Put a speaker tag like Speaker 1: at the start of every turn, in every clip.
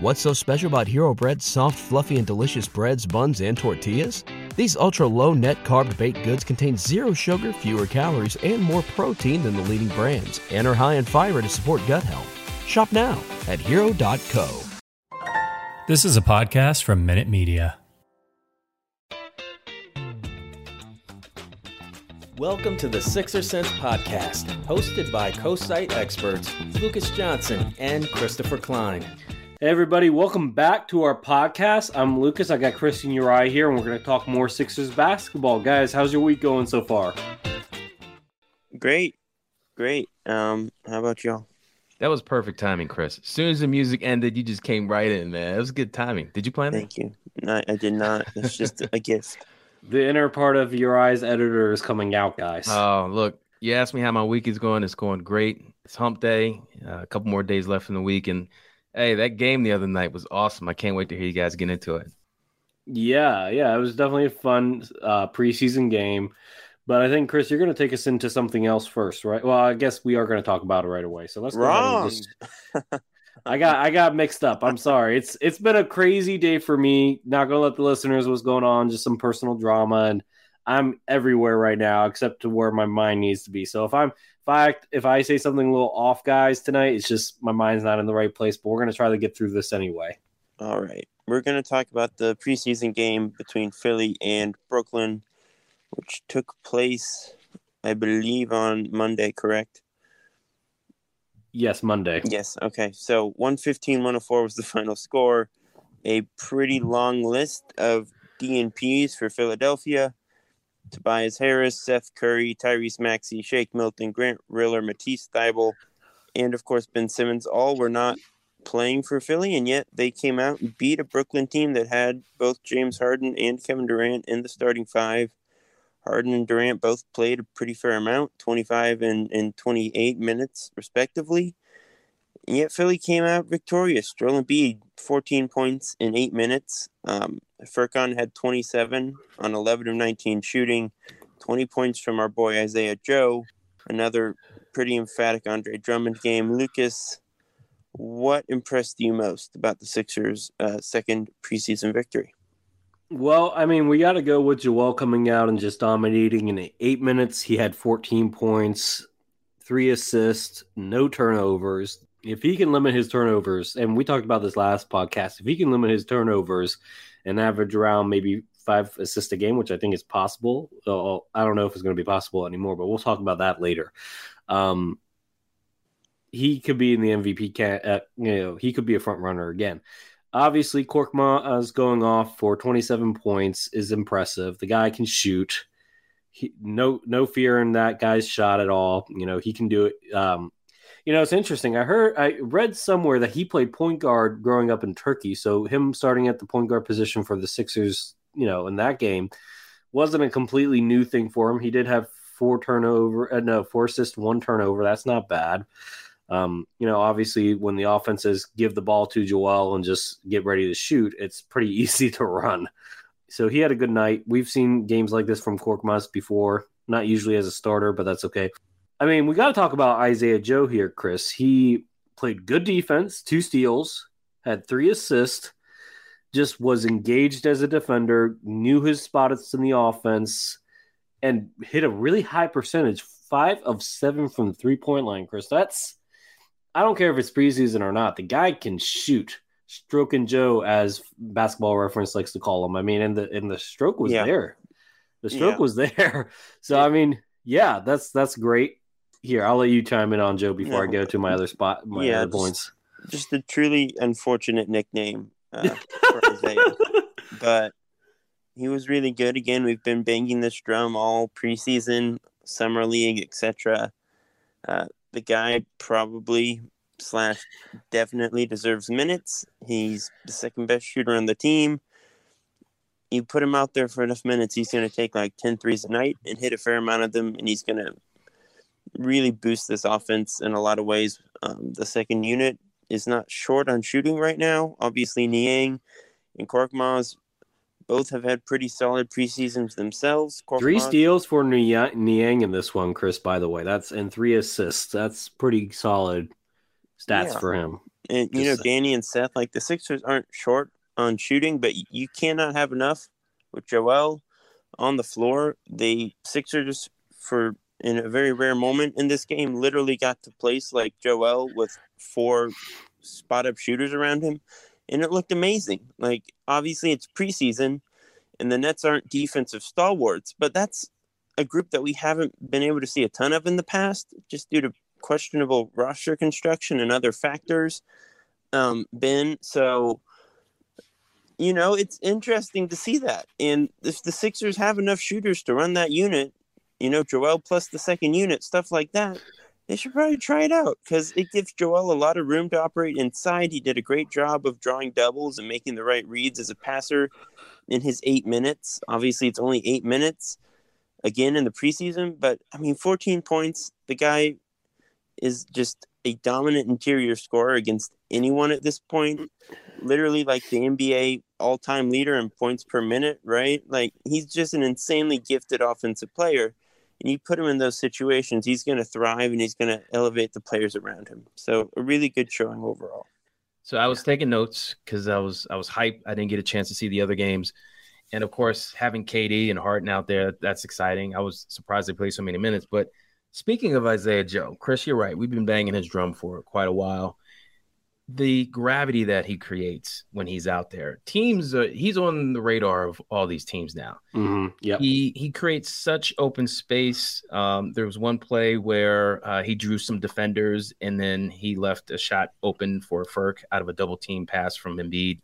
Speaker 1: What's so special about Hero Bread's soft, fluffy, and delicious breads, buns, and tortillas? These ultra low net carb baked goods contain zero sugar, fewer calories, and more protein than the leading brands, and are high in fiber to support gut health. Shop now at hero.co.
Speaker 2: This is a podcast from Minute Media.
Speaker 3: Welcome to the Sixer Sense podcast, hosted by co-site experts Lucas Johnson and Christopher Klein.
Speaker 4: Hey everybody, welcome back to our podcast. I'm Lucas. I got Christian Uri here, and we're going to talk more Sixers basketball. Guys, how's your week going so far?
Speaker 5: Great, great. Um, how about y'all?
Speaker 6: That was perfect timing, Chris. As soon as the music ended, you just came right in, man. It was good timing. Did you plan
Speaker 5: Thank you. No, I did not. It's just a gift.
Speaker 4: The inner part of Uri's editor is coming out, guys.
Speaker 6: Oh, look, you asked me how my week is going. It's going great. It's hump day. Uh, a couple more days left in the week, and Hey, that game the other night was awesome. I can't wait to hear you guys get into it.
Speaker 4: Yeah, yeah, it was definitely a fun uh, preseason game. But I think Chris, you're going to take us into something else first, right? Well, I guess we are going to talk about it right away. So let's
Speaker 5: wrong.
Speaker 4: Just... I got I got mixed up. I'm sorry. It's it's been a crazy day for me. Not going to let the listeners what's going on. Just some personal drama, and I'm everywhere right now except to where my mind needs to be. So if I'm fact, if I say something a little off, guys, tonight, it's just my mind's not in the right place, but we're going to try to get through this anyway.
Speaker 5: All right. We're going to talk about the preseason game between Philly and Brooklyn, which took place, I believe, on Monday, correct?
Speaker 4: Yes, Monday.
Speaker 5: Yes. Okay. So 115 104 was the final score. A pretty long list of DNPs for Philadelphia. Tobias Harris, Seth Curry, Tyrese Maxey, Shake Milton, Grant Riller, Matisse Thybulle, and of course Ben Simmons all were not playing for Philly, and yet they came out and beat a Brooklyn team that had both James Harden and Kevin Durant in the starting five. Harden and Durant both played a pretty fair amount, 25 and, and 28 minutes respectively. And yet Philly came out victorious. Joel Embiid, 14 points in eight minutes. Um, Furkan had 27 on 11 of 19 shooting, 20 points from our boy Isaiah Joe. Another pretty emphatic Andre Drummond game. Lucas, what impressed you most about the Sixers' uh, second preseason victory?
Speaker 4: Well, I mean, we got to go with Joel coming out and just dominating. In eight minutes, he had 14 points, three assists, no turnovers. If he can limit his turnovers, and we talked about this last podcast, if he can limit his turnovers and average around maybe five assists a game, which I think is possible. So I don't know if it's going to be possible anymore, but we'll talk about that later. Um, he could be in the MVP. Can, uh, you know, he could be a front runner again. Obviously, Korkmaz is going off for 27 points is impressive. The guy can shoot. He, no, no fear in that guy's shot at all. You know, he can do it. Um, you know, it's interesting. I heard, I read somewhere that he played point guard growing up in Turkey. So him starting at the point guard position for the Sixers, you know, in that game wasn't a completely new thing for him. He did have four turnover, uh, no, four assists, one turnover. That's not bad. Um, you know, obviously, when the offenses give the ball to Joel and just get ready to shoot, it's pretty easy to run. So he had a good night. We've seen games like this from Korkmaz before, not usually as a starter, but that's okay. I mean, we got to talk about Isaiah Joe here, Chris. He played good defense, two steals, had three assists, just was engaged as a defender, knew his spots in the offense, and hit a really high percentage five of seven from the three point line, Chris. That's, I don't care if it's preseason or not, the guy can shoot. Stroke and Joe, as basketball reference likes to call him. I mean, and the and the stroke was yeah. there. The stroke yeah. was there. So I mean, yeah, that's that's great here, I'll let you chime in on Joe before no. I go to my other spot, my yeah, other points.
Speaker 5: Just a truly unfortunate nickname uh, for Isaiah, but he was really good. Again, we've been banging this drum all preseason, summer league, etc. Uh, the guy probably slash definitely deserves minutes. He's the second best shooter on the team. You put him out there for enough minutes, he's going to take like 10 threes a night and hit a fair amount of them, and he's going to really boost this offense in a lot of ways. Um, the second unit is not short on shooting right now. Obviously, Niang and Korkmaz both have had pretty solid preseasons themselves.
Speaker 4: Korkmaz, three steals for Niang in this one, Chris. By the way, that's and three assists. That's pretty solid stats yeah. for him.
Speaker 5: And you know, Danny and Seth, like the Sixers aren't short on shooting, but you cannot have enough with Joel on the floor. The Sixers, for in a very rare moment in this game, literally got to place like Joel with four spot up shooters around him, and it looked amazing. Like obviously it's preseason, and the Nets aren't defensive stalwarts, but that's a group that we haven't been able to see a ton of in the past, just due to questionable roster construction and other factors. Um, Ben, so you know it's interesting to see that, and if the Sixers have enough shooters to run that unit, you know Joel plus the second unit, stuff like that, they should probably try it out because it gives Joel a lot of room to operate inside. He did a great job of drawing doubles and making the right reads as a passer in his eight minutes. Obviously, it's only eight minutes again in the preseason, but I mean, 14 points. The guy is just a dominant interior scorer against anyone at this point. Literally, like the NBA all time leader in points per minute, right? Like, he's just an insanely gifted offensive player. And you put him in those situations, he's going to thrive and he's going to elevate the players around him. So, a really good showing overall.
Speaker 6: So I was taking notes because I was I was hyped. I didn't get a chance to see the other games, and of course having KD and Harden out there, that's exciting. I was surprised they played so many minutes. But speaking of Isaiah Joe, Chris, you're right. We've been banging his drum for quite a while. The gravity that he creates when he's out there, teams, uh, he's on the radar of all these teams now.
Speaker 4: Mhm, Yep.
Speaker 6: He he creates such open space. Um, there was one play where uh, he drew some defenders and then he left a shot open for Ferk out of a double team pass from Embiid.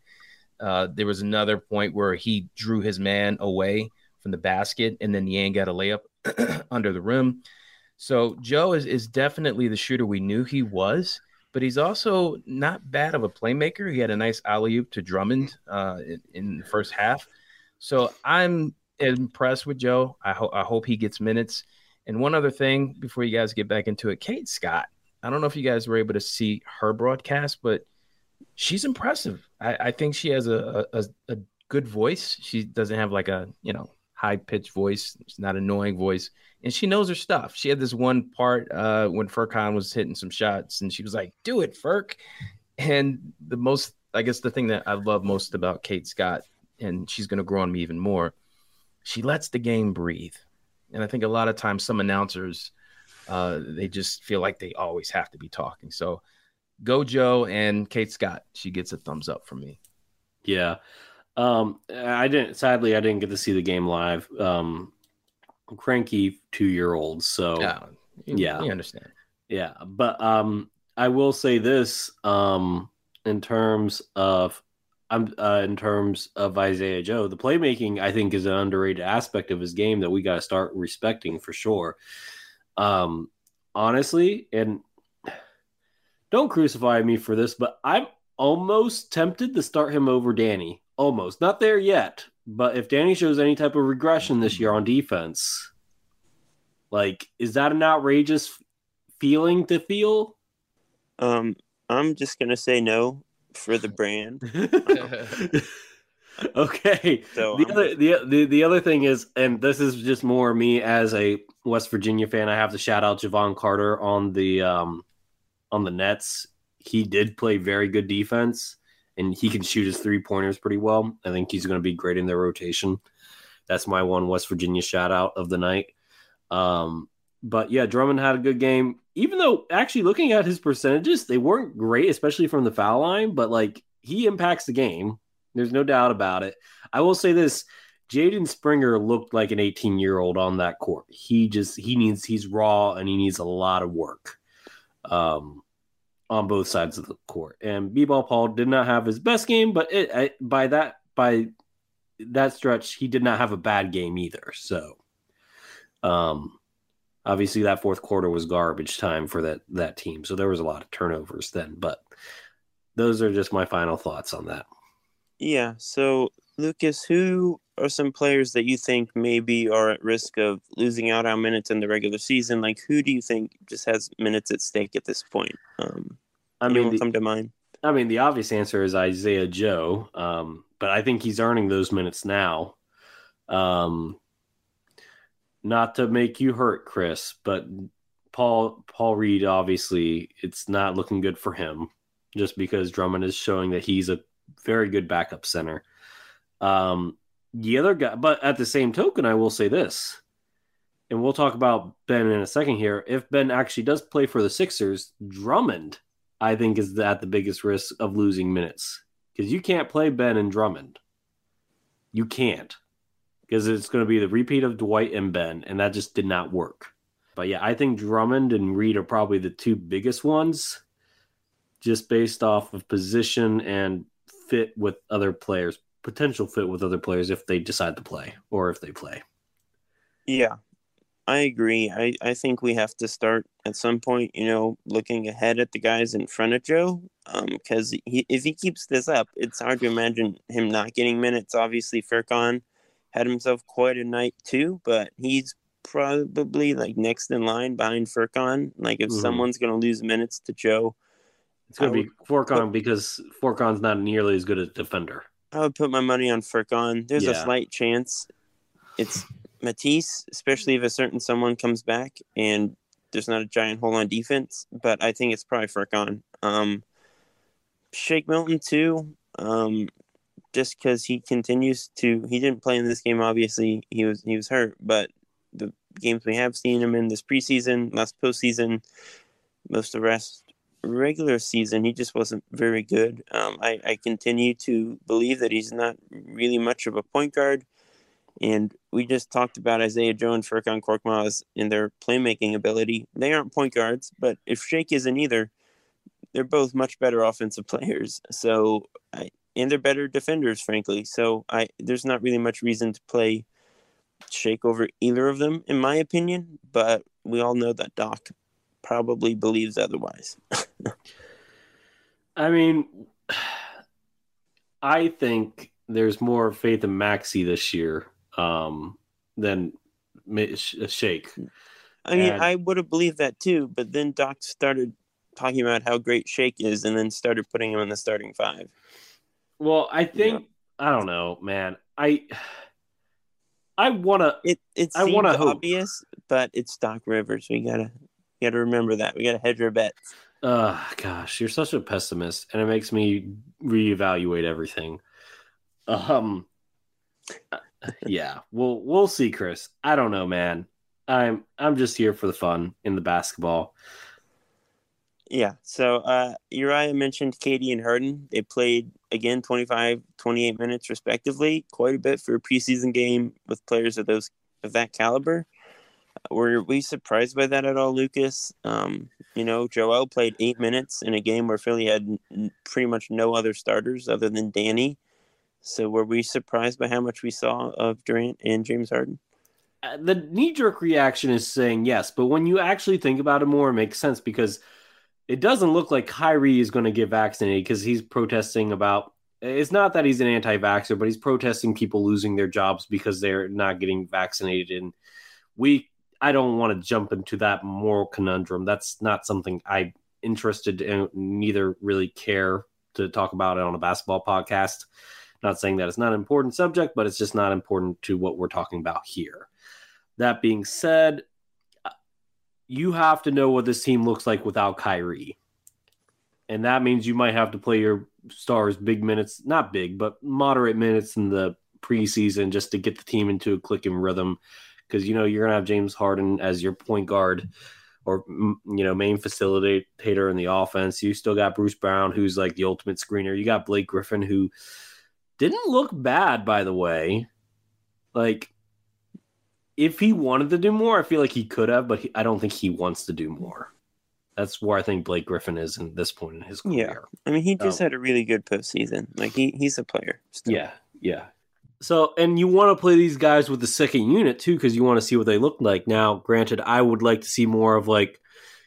Speaker 6: Uh, there was another point where he drew his man away from the basket and then Niang got a layup under the rim. So Joe is is definitely the shooter we knew he was, but he's also not bad of a playmaker. He had a nice alley oop to Drummond uh, in, in the first half. So I'm impressed with Joe. I hope I hope he gets minutes. And one other thing before you guys get back into it, Kate Scott. I don't know if you guys were able to see her broadcast, but she's impressive. I, I think she has a, a a good voice. She doesn't have like a you know high pitched voice. It's not annoying voice, and she knows her stuff. She had this one part uh, when Furkan was hitting some shots, and she was like, "Do it, Furk." And the most, I guess, the thing that I love most about Kate Scott, and she's going to grow on me even more. She lets the game breathe, and I think a lot of times some announcers, uh, they just feel like they always have to be talking. So, Gojo and Kate Scott. She gets a thumbs up from me.
Speaker 4: Yeah. Um, I didn't. Sadly, I didn't get to see the game live. Um, cranky two year old. So
Speaker 6: Yeah, you,
Speaker 4: Yeah.
Speaker 6: you understand.
Speaker 4: Yeah, but um, I will say this um, in terms of I'm uh, in terms of Isaiah Joe, the playmaking I think is an underrated aspect of his game that we got to start respecting for sure. Um, honestly, and don't crucify me for this, but I'm almost tempted to start him over Danny. Almost not there yet, but if Danny shows any type of regression this year on defense, like is that an outrageous feeling to feel?
Speaker 5: Um, I'm just going to say no for the brand.
Speaker 4: okay.
Speaker 5: So
Speaker 4: The
Speaker 5: I'm-
Speaker 4: other the, the the other thing is, and this is just more me as a West Virginia fan. I have to shout out Jevon Carter on the um on the Nets. He did play very good defense, and he can shoot his three pointers pretty well. I think he's going to be great in their rotation. That's my one West Virginia shout out of the night. Um, but yeah, Drummond had a good game. Even though actually looking at his percentages, they weren't great, especially from the foul line. But like he impacts the game. There's no doubt about it. I will say this: Jaden Springer looked like an 18 year old on that court. He just he needs he's raw and he needs a lot of work. Um, on both sides of the court. And B-ball Paul did not have his best game, but it, I, by that by that stretch, he did not have a bad game either. So, um, obviously that fourth quarter was garbage time for that that team. So there was a lot of turnovers then. But those are just my final thoughts on that.
Speaker 5: Yeah. So, Lucas, who are some players that you think maybe are at risk of losing out on minutes in the regular season? Like, who do you think just has minutes at stake at this point? Um,
Speaker 4: I mean, the,
Speaker 5: come to mind?
Speaker 4: I mean, the obvious answer is Isaiah Joe, um, but I think he's earning those minutes now. Um, not to make you hurt, Chris, but Paul Paul Reed obviously it's not looking good for him. just because Drummond is showing that he's a very good backup center. Um, the other guy, but at the same token, I will say this, and we'll talk about Ben in a second here. If Ben actually does play for the Sixers, Drummond, I think, is at the biggest risk of losing minutes because you can't play Ben and Drummond. You can't because it's going to be the repeat of Dwight and Ben, and that just did not work. But yeah, I think Drummond and Reed are probably the two biggest ones, just based off of position and fit with other players, potential fit with other players if they decide to play or if they play.
Speaker 5: Yeah, I agree. I, I think we have to start at some point, you know, looking ahead at the guys in front of Joe. Because um, he, if he keeps this up, it's hard to imagine him not getting minutes. Obviously, Furkan had himself quite a night too, but he's probably like next in line behind Furkan. Like if mm-hmm. someone's going to lose minutes to Joe,
Speaker 4: it's going to be Furkan because Furkan's not nearly as good a defender.
Speaker 5: I would put my money on Furkan. There's yeah. a slight chance it's Matisse, especially if a certain someone comes back and there's not a giant hole on defense. But I think it's probably Furkan. Um, Shake Milton too. Um, just because he continues to, he didn't play in this game. Obviously, he was he was hurt, but the games we have seen him in this preseason, last postseason, most of the rest regular season, he just wasn't very good. Um, I, I continue to believe that he's not really much of a point guard. And we just talked about Isaiah Joe and Furkan Korkmaz in their playmaking ability. They aren't point guards, but if Shake isn't either, they're both much better offensive players. So, I, and they're better defenders, frankly. So, I there's not really much reason to play Shake over either of them, in my opinion. But we all know that Doc probably believes otherwise.
Speaker 4: I mean, I think there's more faith in Maxey this year um, than Shake.
Speaker 5: I mean, and, I would have believed that too, but then Doc started talking about how great Shake is, and then started putting him in the starting five.
Speaker 4: Well, I think yeah. I don't know, man. I I wanna.
Speaker 5: It it I wanna obvious, hope. but it's Doc Rivers. We gotta got to remember that. We got to hedge our bets.
Speaker 4: Oh, gosh, you're such a pessimist, and it makes me reevaluate everything. Um, yeah, we'll we'll see, Chris. I don't know, man. I'm I'm just here for the fun in the basketball.
Speaker 5: Yeah. So uh, Uriah mentioned KD and Harden. They played again 25, 28 minutes respectively. Quite a bit for a preseason game with players of those of that caliber. Were we surprised by that at all, Lucas? Um, you know, Joel played eight minutes in a game where Philly had pretty much no other starters other than Danny. So were we surprised by how much we saw of Durant and James Harden?
Speaker 4: Uh, the knee jerk reaction is saying yes, but when you actually think about it more, it makes sense because it doesn't look like Kyrie is going to get vaccinated because he's protesting about. It's not that he's an anti-vaxxer, but he's protesting people losing their jobs because they're not getting vaccinated. And we I don't want to jump into that moral conundrum. That's not something I'm interested in, neither really care to talk about it on a basketball podcast. Not saying that it's not an important subject, but it's just not important to what we're talking about here. That being said, uh, you have to know what this team looks like without Kyrie. And that means you might have to play your stars big minutes, not big, but moderate minutes in the preseason just to get the team into a clicking rhythm because you know you're gonna have James Harden as your point guard or you know main facilitator in the offense. You still got Bruce Brown, who's like the ultimate screener. You got Blake Griffin, who didn't look bad, by the way. Like if he wanted to do more, I feel like he could have, but he, I don't think he wants to do more. That's where I think Blake Griffin is in this point in his career.
Speaker 5: Yeah, I mean, he just um, had a really good postseason. Like he, he's a player.
Speaker 4: Still. Yeah, yeah, so, and you want to play these guys with the second unit too, because you want to see what they look like. Now, granted, I would like to see more of like,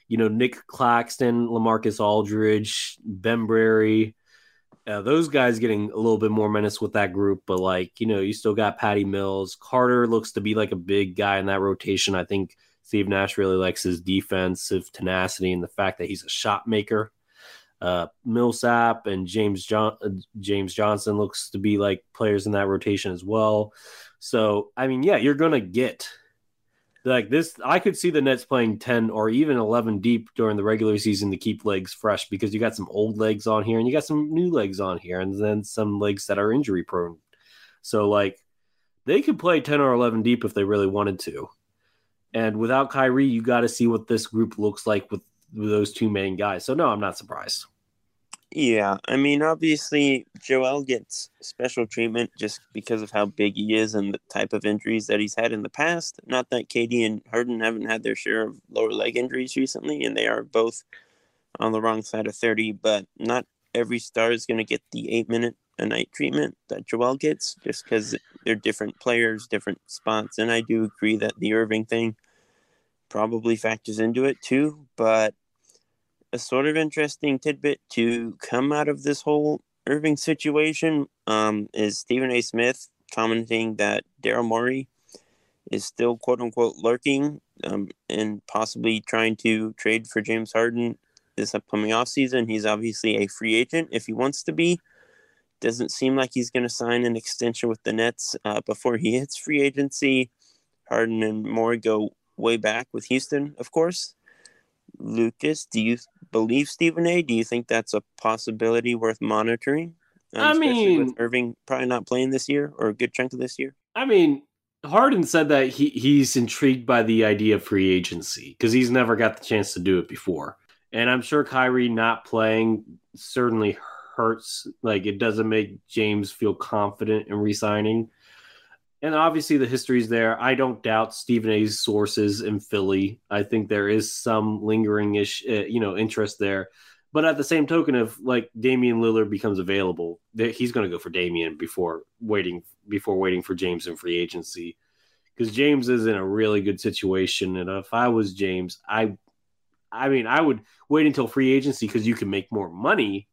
Speaker 4: you know, Nick Claxton, Lamarcus Aldridge, Bembry, uh, those guys getting a little bit more menace with that group. But like, you know, you still got Patty Mills. Carter looks to be like a big guy in that rotation. I think Steve Nash really likes his defensive tenacity and the fact that he's a shot maker. Uh, Millsap and James John uh, James Johnson looks to be like players in that rotation as well. So I mean, yeah, you're gonna get like this I could see the Nets playing 10 or even 11 deep during the regular season to keep legs fresh because you got some old legs on here and you got some new legs on here and then some legs that are injury prone. So like they could play 10 or 11 deep if they really wanted to. And without Kyrie, you got to see what this group looks like with those two main guys. So no, I'm not surprised.
Speaker 5: Yeah, I mean, obviously, Joel gets special treatment just because of how big he is and the type of injuries that he's had in the past. Not that KD and Harden haven't had their share of lower leg injuries recently, and they are both on the wrong side of 30, but not every star is going to get the eight minute a night treatment that Joel gets just because they're different players, different spots. And I do agree that the Irving thing probably factors into it too, but a sort of interesting tidbit to come out of this whole Irving situation um, is Stephen A. Smith commenting that Daryl Morey is still quote unquote lurking um, and possibly trying to trade for James Harden this upcoming offseason. He's obviously a free agent if he wants to be. Doesn't seem like he's going to sign an extension with the Nets uh, before he hits free agency. Harden and Morey go way back with Houston, of course. Lucas, do you believe Stephen A? Do you think that's a possibility worth monitoring? Um,
Speaker 4: I mean,
Speaker 5: Irving probably not playing this year or a good chunk of this year.
Speaker 4: I mean, Harden said that he he's intrigued by the idea of free agency because he's never got the chance to do it before, and I'm sure Kyrie not playing certainly hurts. Like it doesn't make James feel confident in resigning and obviously the history's there. I don't doubt Stephen A's sources in Philly. I think there is some lingering ish, uh, you know, interest there. But at the same token, if like Damian Lillard becomes available, he's going to go for Damian before waiting before waiting for James in free agency, because James is in a really good situation. And if I was James, I, I mean, I would wait until free agency because you can make more money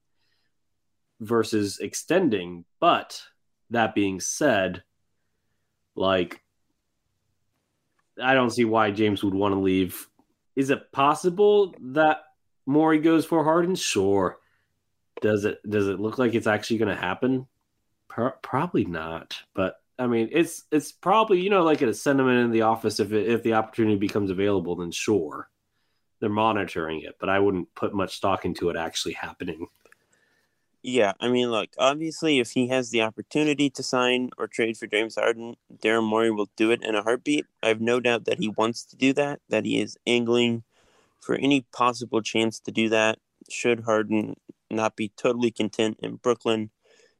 Speaker 4: versus extending. But that being said like, I don't see why James would want to leave. Is it possible that Morey goes for Harden? Sure. Does it does it look like it's actually going to happen? Pro- probably not. But I mean, it's it's probably you know like a sentiment in the office if it, if the opportunity becomes available, then sure, they're monitoring it. But I wouldn't put much stock into it actually happening.
Speaker 5: Yeah, I mean, look, obviously, if he has the opportunity to sign or trade for James Harden, Daryl Morey will do it in a heartbeat. I have no doubt that he wants to do that, that he is angling for any possible chance to do that. Should Harden not be totally content in Brooklyn,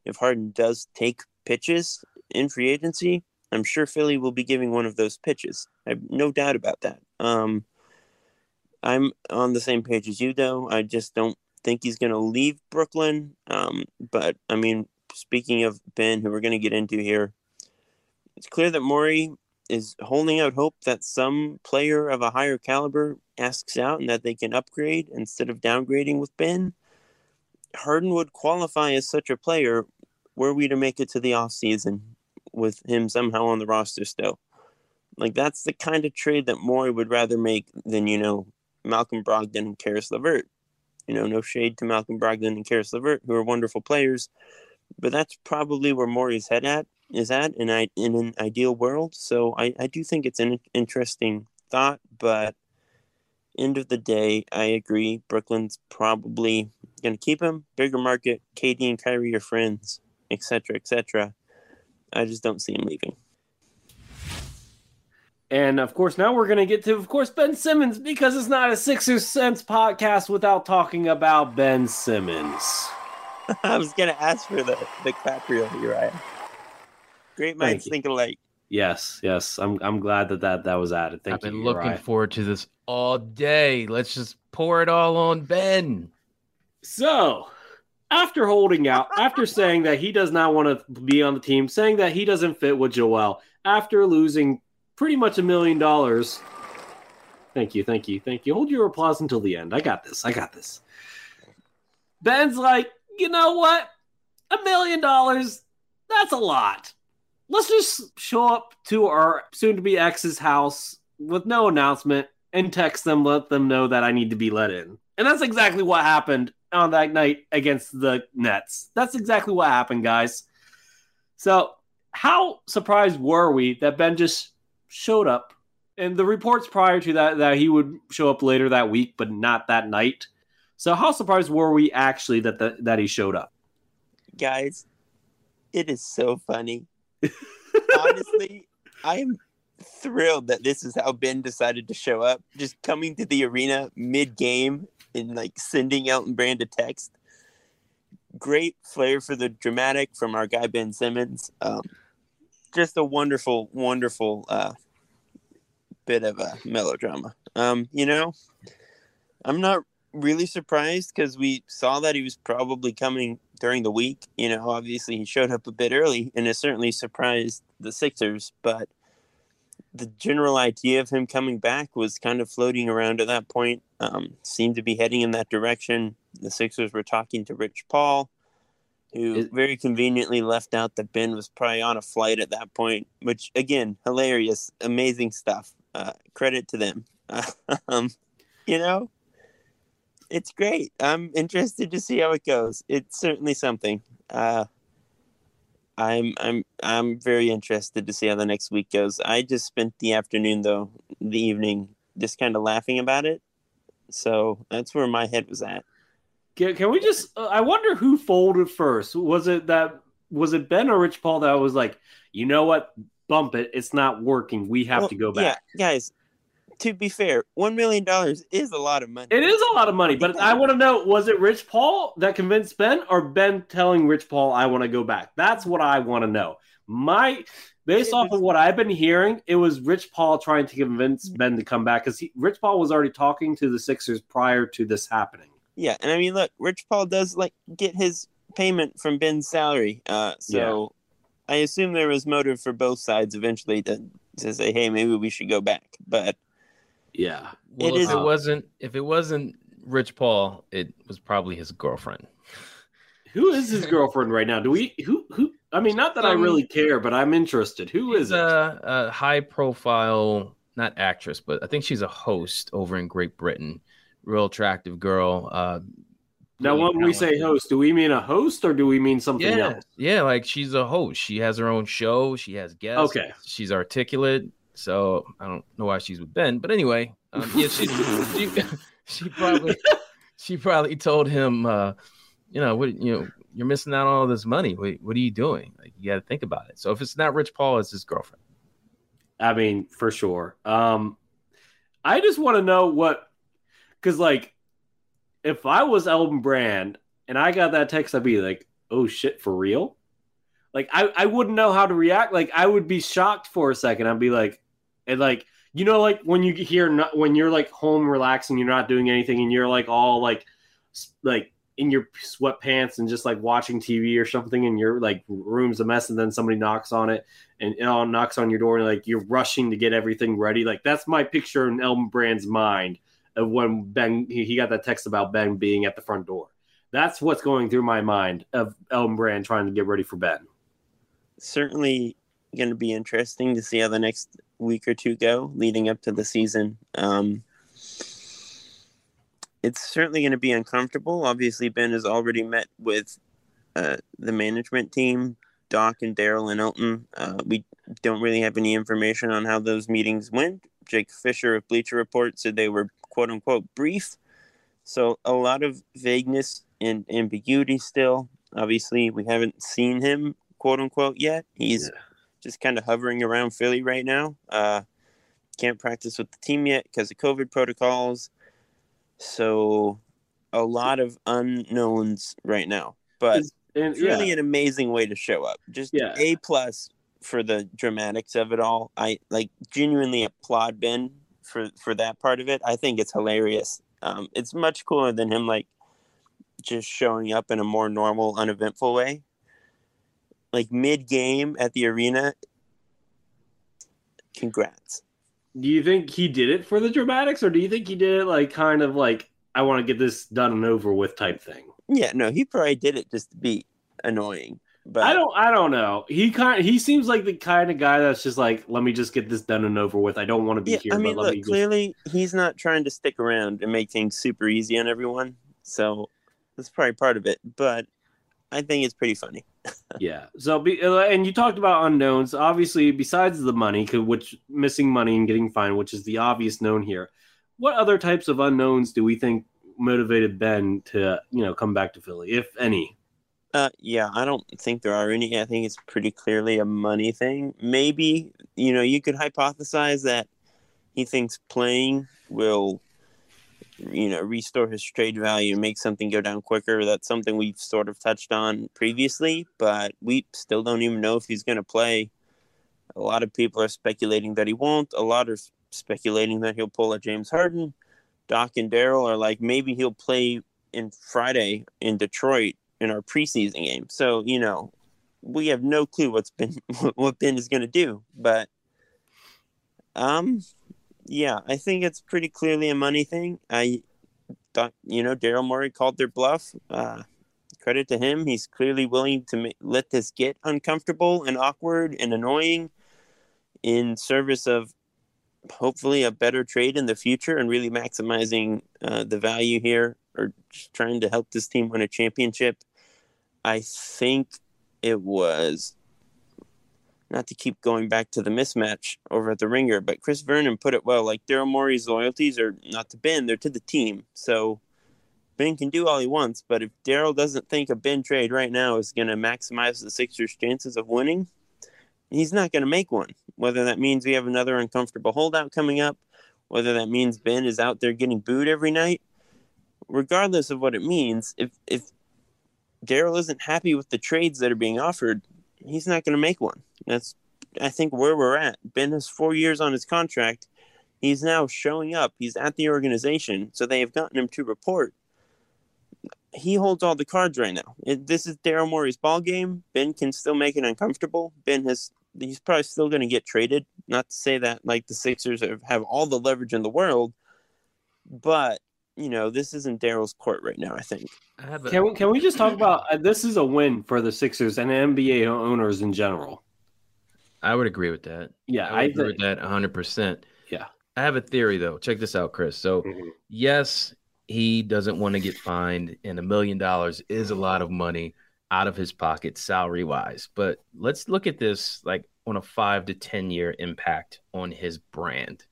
Speaker 5: if Harden does take pitches in free agency, I'm sure Philly will be giving one of those pitches. I have no doubt about that. Um, I'm on the same page as you, though. I just don't think he's going to leave Brooklyn. Um, but I mean, speaking of Ben, who we're going to get into here, it's clear that Morey is holding out hope that some player of a higher caliber asks out and that they can upgrade instead of downgrading with Ben. Harden would qualify as such a player were we to make it to the offseason with him somehow on the roster still. Like that's the kind of trade that Morey would rather make than, you know, Malcolm Brogdon and Caris LeVert. You know, no shade to Malcolm Brogdon and Caris LeVert, who are wonderful players, but that's probably where Morey's head at is at in I in an ideal world. So I, I do think it's an interesting thought, but end of the day, I agree. Brooklyn's probably gonna keep him. Bigger market, KD and Kyrie are friends, etc., etc. I just don't see him leaving.
Speaker 4: And of course, now we're going to get to, of course, Ben Simmons because it's not a Sixers Sense podcast without talking about Ben Simmons.
Speaker 5: I was going to ask for the the clap Uriah. Great minds think alike.
Speaker 4: Yes, yes. I'm I'm glad that that, that was added. Thank
Speaker 6: I've
Speaker 4: you.
Speaker 6: been looking Uriah. forward to this all day. Let's just pour it all on Ben.
Speaker 4: So, after holding out, after saying that he does not want to be on the team, saying that he doesn't fit with Joel, after losing pretty much a million dollars. Thank you, thank you, thank you. Hold your applause until the end. I got this. I got this. Ben's like, you know what? A million dollars, that's a lot. Let's just show up to our soon to be ex's house with no announcement and text them, let them know that I need to be let in. And that's exactly what happened on that night against the Nets. That's exactly what happened, guys. So, how surprised were we that Ben just showed up and the reports prior to that that he would show up later that week, but not that night. So how surprised were we actually that the, that he showed up?
Speaker 5: Guys, it is so funny. Honestly, I am thrilled that this is how Ben decided to show up. Just coming to the arena mid game and like sending Elton Brand a text. Great flair for the dramatic from our guy Ben Simmons. Um, just a wonderful, wonderful uh, bit of a melodrama. Um, you know, I'm not really surprised because we saw that he was probably coming during the week. You know, obviously he showed up a bit early and it certainly surprised the Sixers, but the general idea of him coming back was kind of floating around at that point. Um, seemed to be heading in that direction. The Sixers were talking to Rich Paul, who
Speaker 4: Is-
Speaker 5: very conveniently left out that Ben was probably on a flight at that point, which again, hilarious, amazing stuff. Uh, credit to them. um, you know, it's great. I'm interested to see how it goes. It's certainly something. Uh, I'm I'm I'm very interested to see how the next week goes. I just spent the afternoon though, the evening, just kind of laughing about it. So that's where my head was at.
Speaker 4: Can, can we just? Uh, I wonder who folded first. Was it that? Was it Ben or Rich Paul that was like, you know what? Bump it. It's not working. We have
Speaker 5: Well,
Speaker 4: to go back.
Speaker 5: Yeah, guys. To be fair, one million dollars is a lot of money.
Speaker 4: It is a lot of money, but I want to know: was it Rich Paul that convinced Ben, or Ben telling Rich Paul, "I want to go back"? That's what I want to know. My based off of what I've been hearing, it was Rich Paul trying to convince Ben to come back because Rich Paul was already talking to the Sixers prior to this happening.
Speaker 5: Yeah, and I mean, look, Rich Paul does like get his payment from Ben's salary. Uh, so I assume there was motive for both sides eventually to to say, hey, maybe we should go back. But
Speaker 4: Yeah,
Speaker 6: Well,
Speaker 5: It
Speaker 6: if
Speaker 5: is-
Speaker 6: it wasn't if it wasn't Rich Paul, it was probably his girlfriend.
Speaker 4: who is his girlfriend right now? Do we who who? I mean, not that I
Speaker 6: Um,
Speaker 4: really care, but I'm interested. Who is it?
Speaker 6: a, a high profile, not actress, but I think she's a host over in Great Britain. Real attractive girl. Uh,
Speaker 4: now, when we say host, do we mean a host or do we mean something
Speaker 6: yeah,
Speaker 4: else?
Speaker 6: yeah, like she's a host. She has her own show. She has guests.
Speaker 4: Okay.
Speaker 6: she's articulate. So I don't know why she's with Ben, but anyway, um, yeah, she, she she probably she probably told him, uh, you know, what you know, you're missing out on all this money. What, what are you doing? Like you got to think about it. So if it's not Rich Paul, it's his girlfriend.
Speaker 4: I mean, for sure. Um, I just want to know what, because like, if I was Elton Brand and I got that text, I'd be like, "Oh shit, for real?" Like, I I wouldn't know how to react. Like, I would be shocked for a second. I'd be like, and like, you know, like when you hear not, when you're like home relaxing, you're not doing anything, and you're like all like, like in your sweatpants and just like watching TV or something, and your like room's a mess, and then somebody knocks on it and it all knocks on your door and like you're rushing to get everything ready. Like that's my picture in Elton Brand's mind of when Ben he, got that text about Ben being at the front door. That's what's going through my mind of Elton Brand trying to get ready for Ben.
Speaker 5: certainly going to be interesting to see how the next week or two go leading up to the season. Um, it's certainly going to be uncomfortable. Obviously, Ben has already met with uh, the management team, Doc and Daryl and Elton. Uh, we don't really have any information on how those meetings went. Jake Fisher of Bleacher Report said they were quote unquote brief. So a lot of vagueness and ambiguity still. Obviously, we haven't seen him quote unquote yet. He's just kind of hovering around Philly right now. Uh, can't practice with the team yet because of COVID protocols. So a lot of unknowns right now. But
Speaker 4: And
Speaker 5: it's really
Speaker 4: yeah,
Speaker 5: an amazing way to show up. Just
Speaker 4: Yeah.
Speaker 5: a plus for the dramatics of it all. I like genuinely applaud Ben for for that part of it. I think it's hilarious. Um, it's much cooler than him like just showing up in a more normal, uneventful way. Like mid game at the arena. Congrats.
Speaker 4: do you think he did it for the dramatics, or do you think he did it like kind of like I want to get this done and over with type thing?
Speaker 5: Yeah, no, he probably did it just to be annoying. But
Speaker 4: I don't. I don't know. He kind. He seems like the kind of guy that's just like, let me just get this done and over with. I don't want to be
Speaker 5: Yeah,
Speaker 4: here.
Speaker 5: I mean,
Speaker 4: but let me
Speaker 5: look,
Speaker 4: just...
Speaker 5: clearly he's not trying to stick around and make things super easy on everyone. So that's probably part of it. But I think it's pretty funny.
Speaker 4: yeah. So, be, and you talked about unknowns. Obviously, besides the money, which missing money and getting fined, which is the obvious known here. What other types of unknowns do we think motivated Ben to, you know, come back to Philly, if any?
Speaker 5: Uh, yeah, I don't think there are any. I think it's pretty clearly a money thing. Maybe you know you could hypothesize that he thinks playing will you know restore his trade value make something go down quicker that's something we've sort of touched on previously but we still don't even know if he's going to play a lot of people are speculating that he won't a lot are speculating that he'll pull a james harden doc and daryl are like maybe he'll play in friday in detroit in our preseason game so you know we have no clue what's been what ben is going to do but um yeah, I think it's pretty clearly a money thing. I thought, you know, Daryl Morey called their bluff. Uh, credit to him. He's clearly willing to ma- let this get uncomfortable and awkward and annoying in service of hopefully a better trade in the future and really maximizing uh, the value here or just trying to help this team win a championship. I think it was not to keep going back to the mismatch over at the ringer, but Chris Vernon put it well. Like Daryl Morey's loyalties are not to Ben, they're to the team. So Ben can do all he wants, but if Daryl doesn't think a Ben trade right now is going to maximize the Sixers' chances of winning, he's not going to make one. Whether that means we have another uncomfortable holdout coming up, whether that means Ben is out there getting booed every night, regardless of what it means, if if Daryl isn't happy with the trades that are being offered, he's not going to make one. That's, I think, where we're at. Ben has four years on his contract. He's now showing up. He's at the organization, so they have gotten him to report. He holds all the cards right now. It, this is Daryl Morey's ball game. Ben can still make it uncomfortable. Ben has he's probably still going to get traded. Not to say that like the Sixers have, have all the leverage in the world, but you know, this isn't Daryl's court right now. I think.
Speaker 4: I a, can we can we just talk about uh, this is a win for the Sixers and NBA owners in general?
Speaker 6: I would agree with that.
Speaker 4: Yeah,
Speaker 6: I, I agree with that 100. percent
Speaker 4: Yeah,
Speaker 6: I have a theory though. Check this out, Chris. So, mm-hmm. yes, he doesn't want to get fined, and a million dollars is a lot of money out of his pocket, salary wise. But let's look at this like on a five to ten year impact on his brand.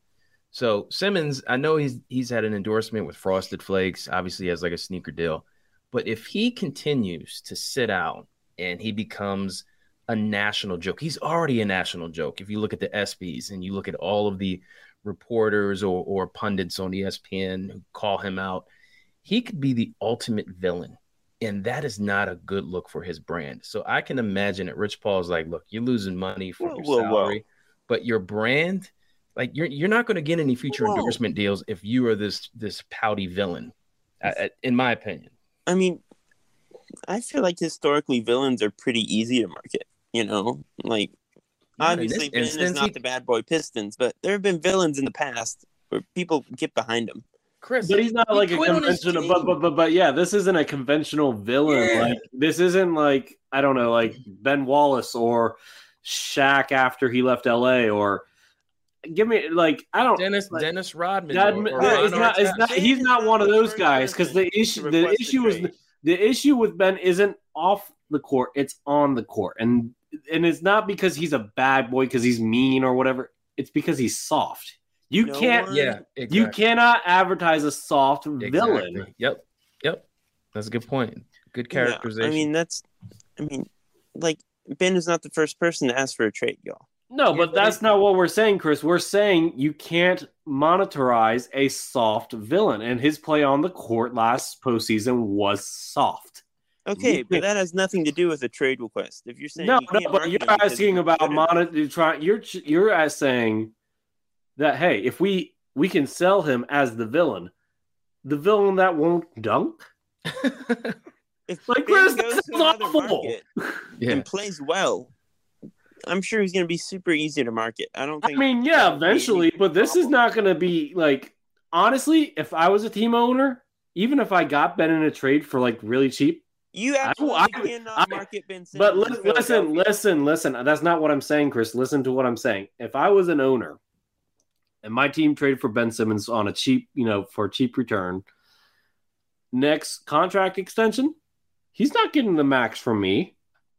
Speaker 6: So Simmons, I know he's he's had an endorsement with Frosted Flakes, obviously has like a sneaker deal. But if he continues to sit out and he becomes a national joke, he's already a national joke. If you look at the ESPYs and you look at all of the reporters or, or pundits on ESPN who call him out, he could be the ultimate villain. And that is not a good look for his brand. So I can imagine that Rich Paul's like, look, you're losing money for whoa, your whoa, salary, whoa. but your brand – like you're you're not going to get any future Whoa. endorsement deals if you are this this pouty villain, uh, in my opinion.
Speaker 5: I mean, I feel like historically villains are pretty easy to market. You know, like yeah, obviously Ben is not he... the bad boy Pistons, but there have been villains in the past where people get behind them.
Speaker 4: Chris, but he's not he like a conventional. But, but but but yeah, this isn't a conventional villain. Yeah. Like this isn't like I don't know, like Ben Wallace or Shaq after he left L.A. or give me like I don't
Speaker 6: Dennis
Speaker 4: like,
Speaker 6: Dennis Rodman.
Speaker 4: That, or, or it's not, it's not, he's not one of those guys because the issue the issue is the issue with Ben isn't off the court, it's on the court, and and it's not because he's a bad boy because he's mean or whatever. It's because he's soft. You no can't.
Speaker 6: One, yeah,
Speaker 4: exactly. you cannot advertise a soft exactly. villain.
Speaker 6: Yep, yep. That's a good point. Good characterization.
Speaker 5: Yeah, I mean, that's. I mean, like Ben is not the first person to ask for a trade, y'all.
Speaker 4: No, but that's not what we're saying, Chris. We're saying you can't monetize a soft villain, and his play on the court last postseason was soft.
Speaker 5: Okay, but that has nothing to do with a trade request. If you're saying
Speaker 4: no,
Speaker 5: you
Speaker 4: no, but you're asking about monetize. You're you're saying that hey, if we we can sell him as the villain, the villain that won't dunk.
Speaker 5: if like Chris, goes to another market yeah. and plays well, I'm sure he's going to be super easy to market. I don't think.
Speaker 4: I mean, yeah, eventually, but this is not going to be like honestly. If I was a team owner, even if I got Ben in a trade for like really cheap,
Speaker 5: you absolutely I, I, cannot I, market Ben. Simmons
Speaker 4: but listen, listen, listen, listen. That's not what I'm saying, Chris. Listen to what I'm saying. If I was an owner, and my team traded for Ben Simmons on a cheap, you know, for a cheap return, next contract extension, he's not getting the max from me.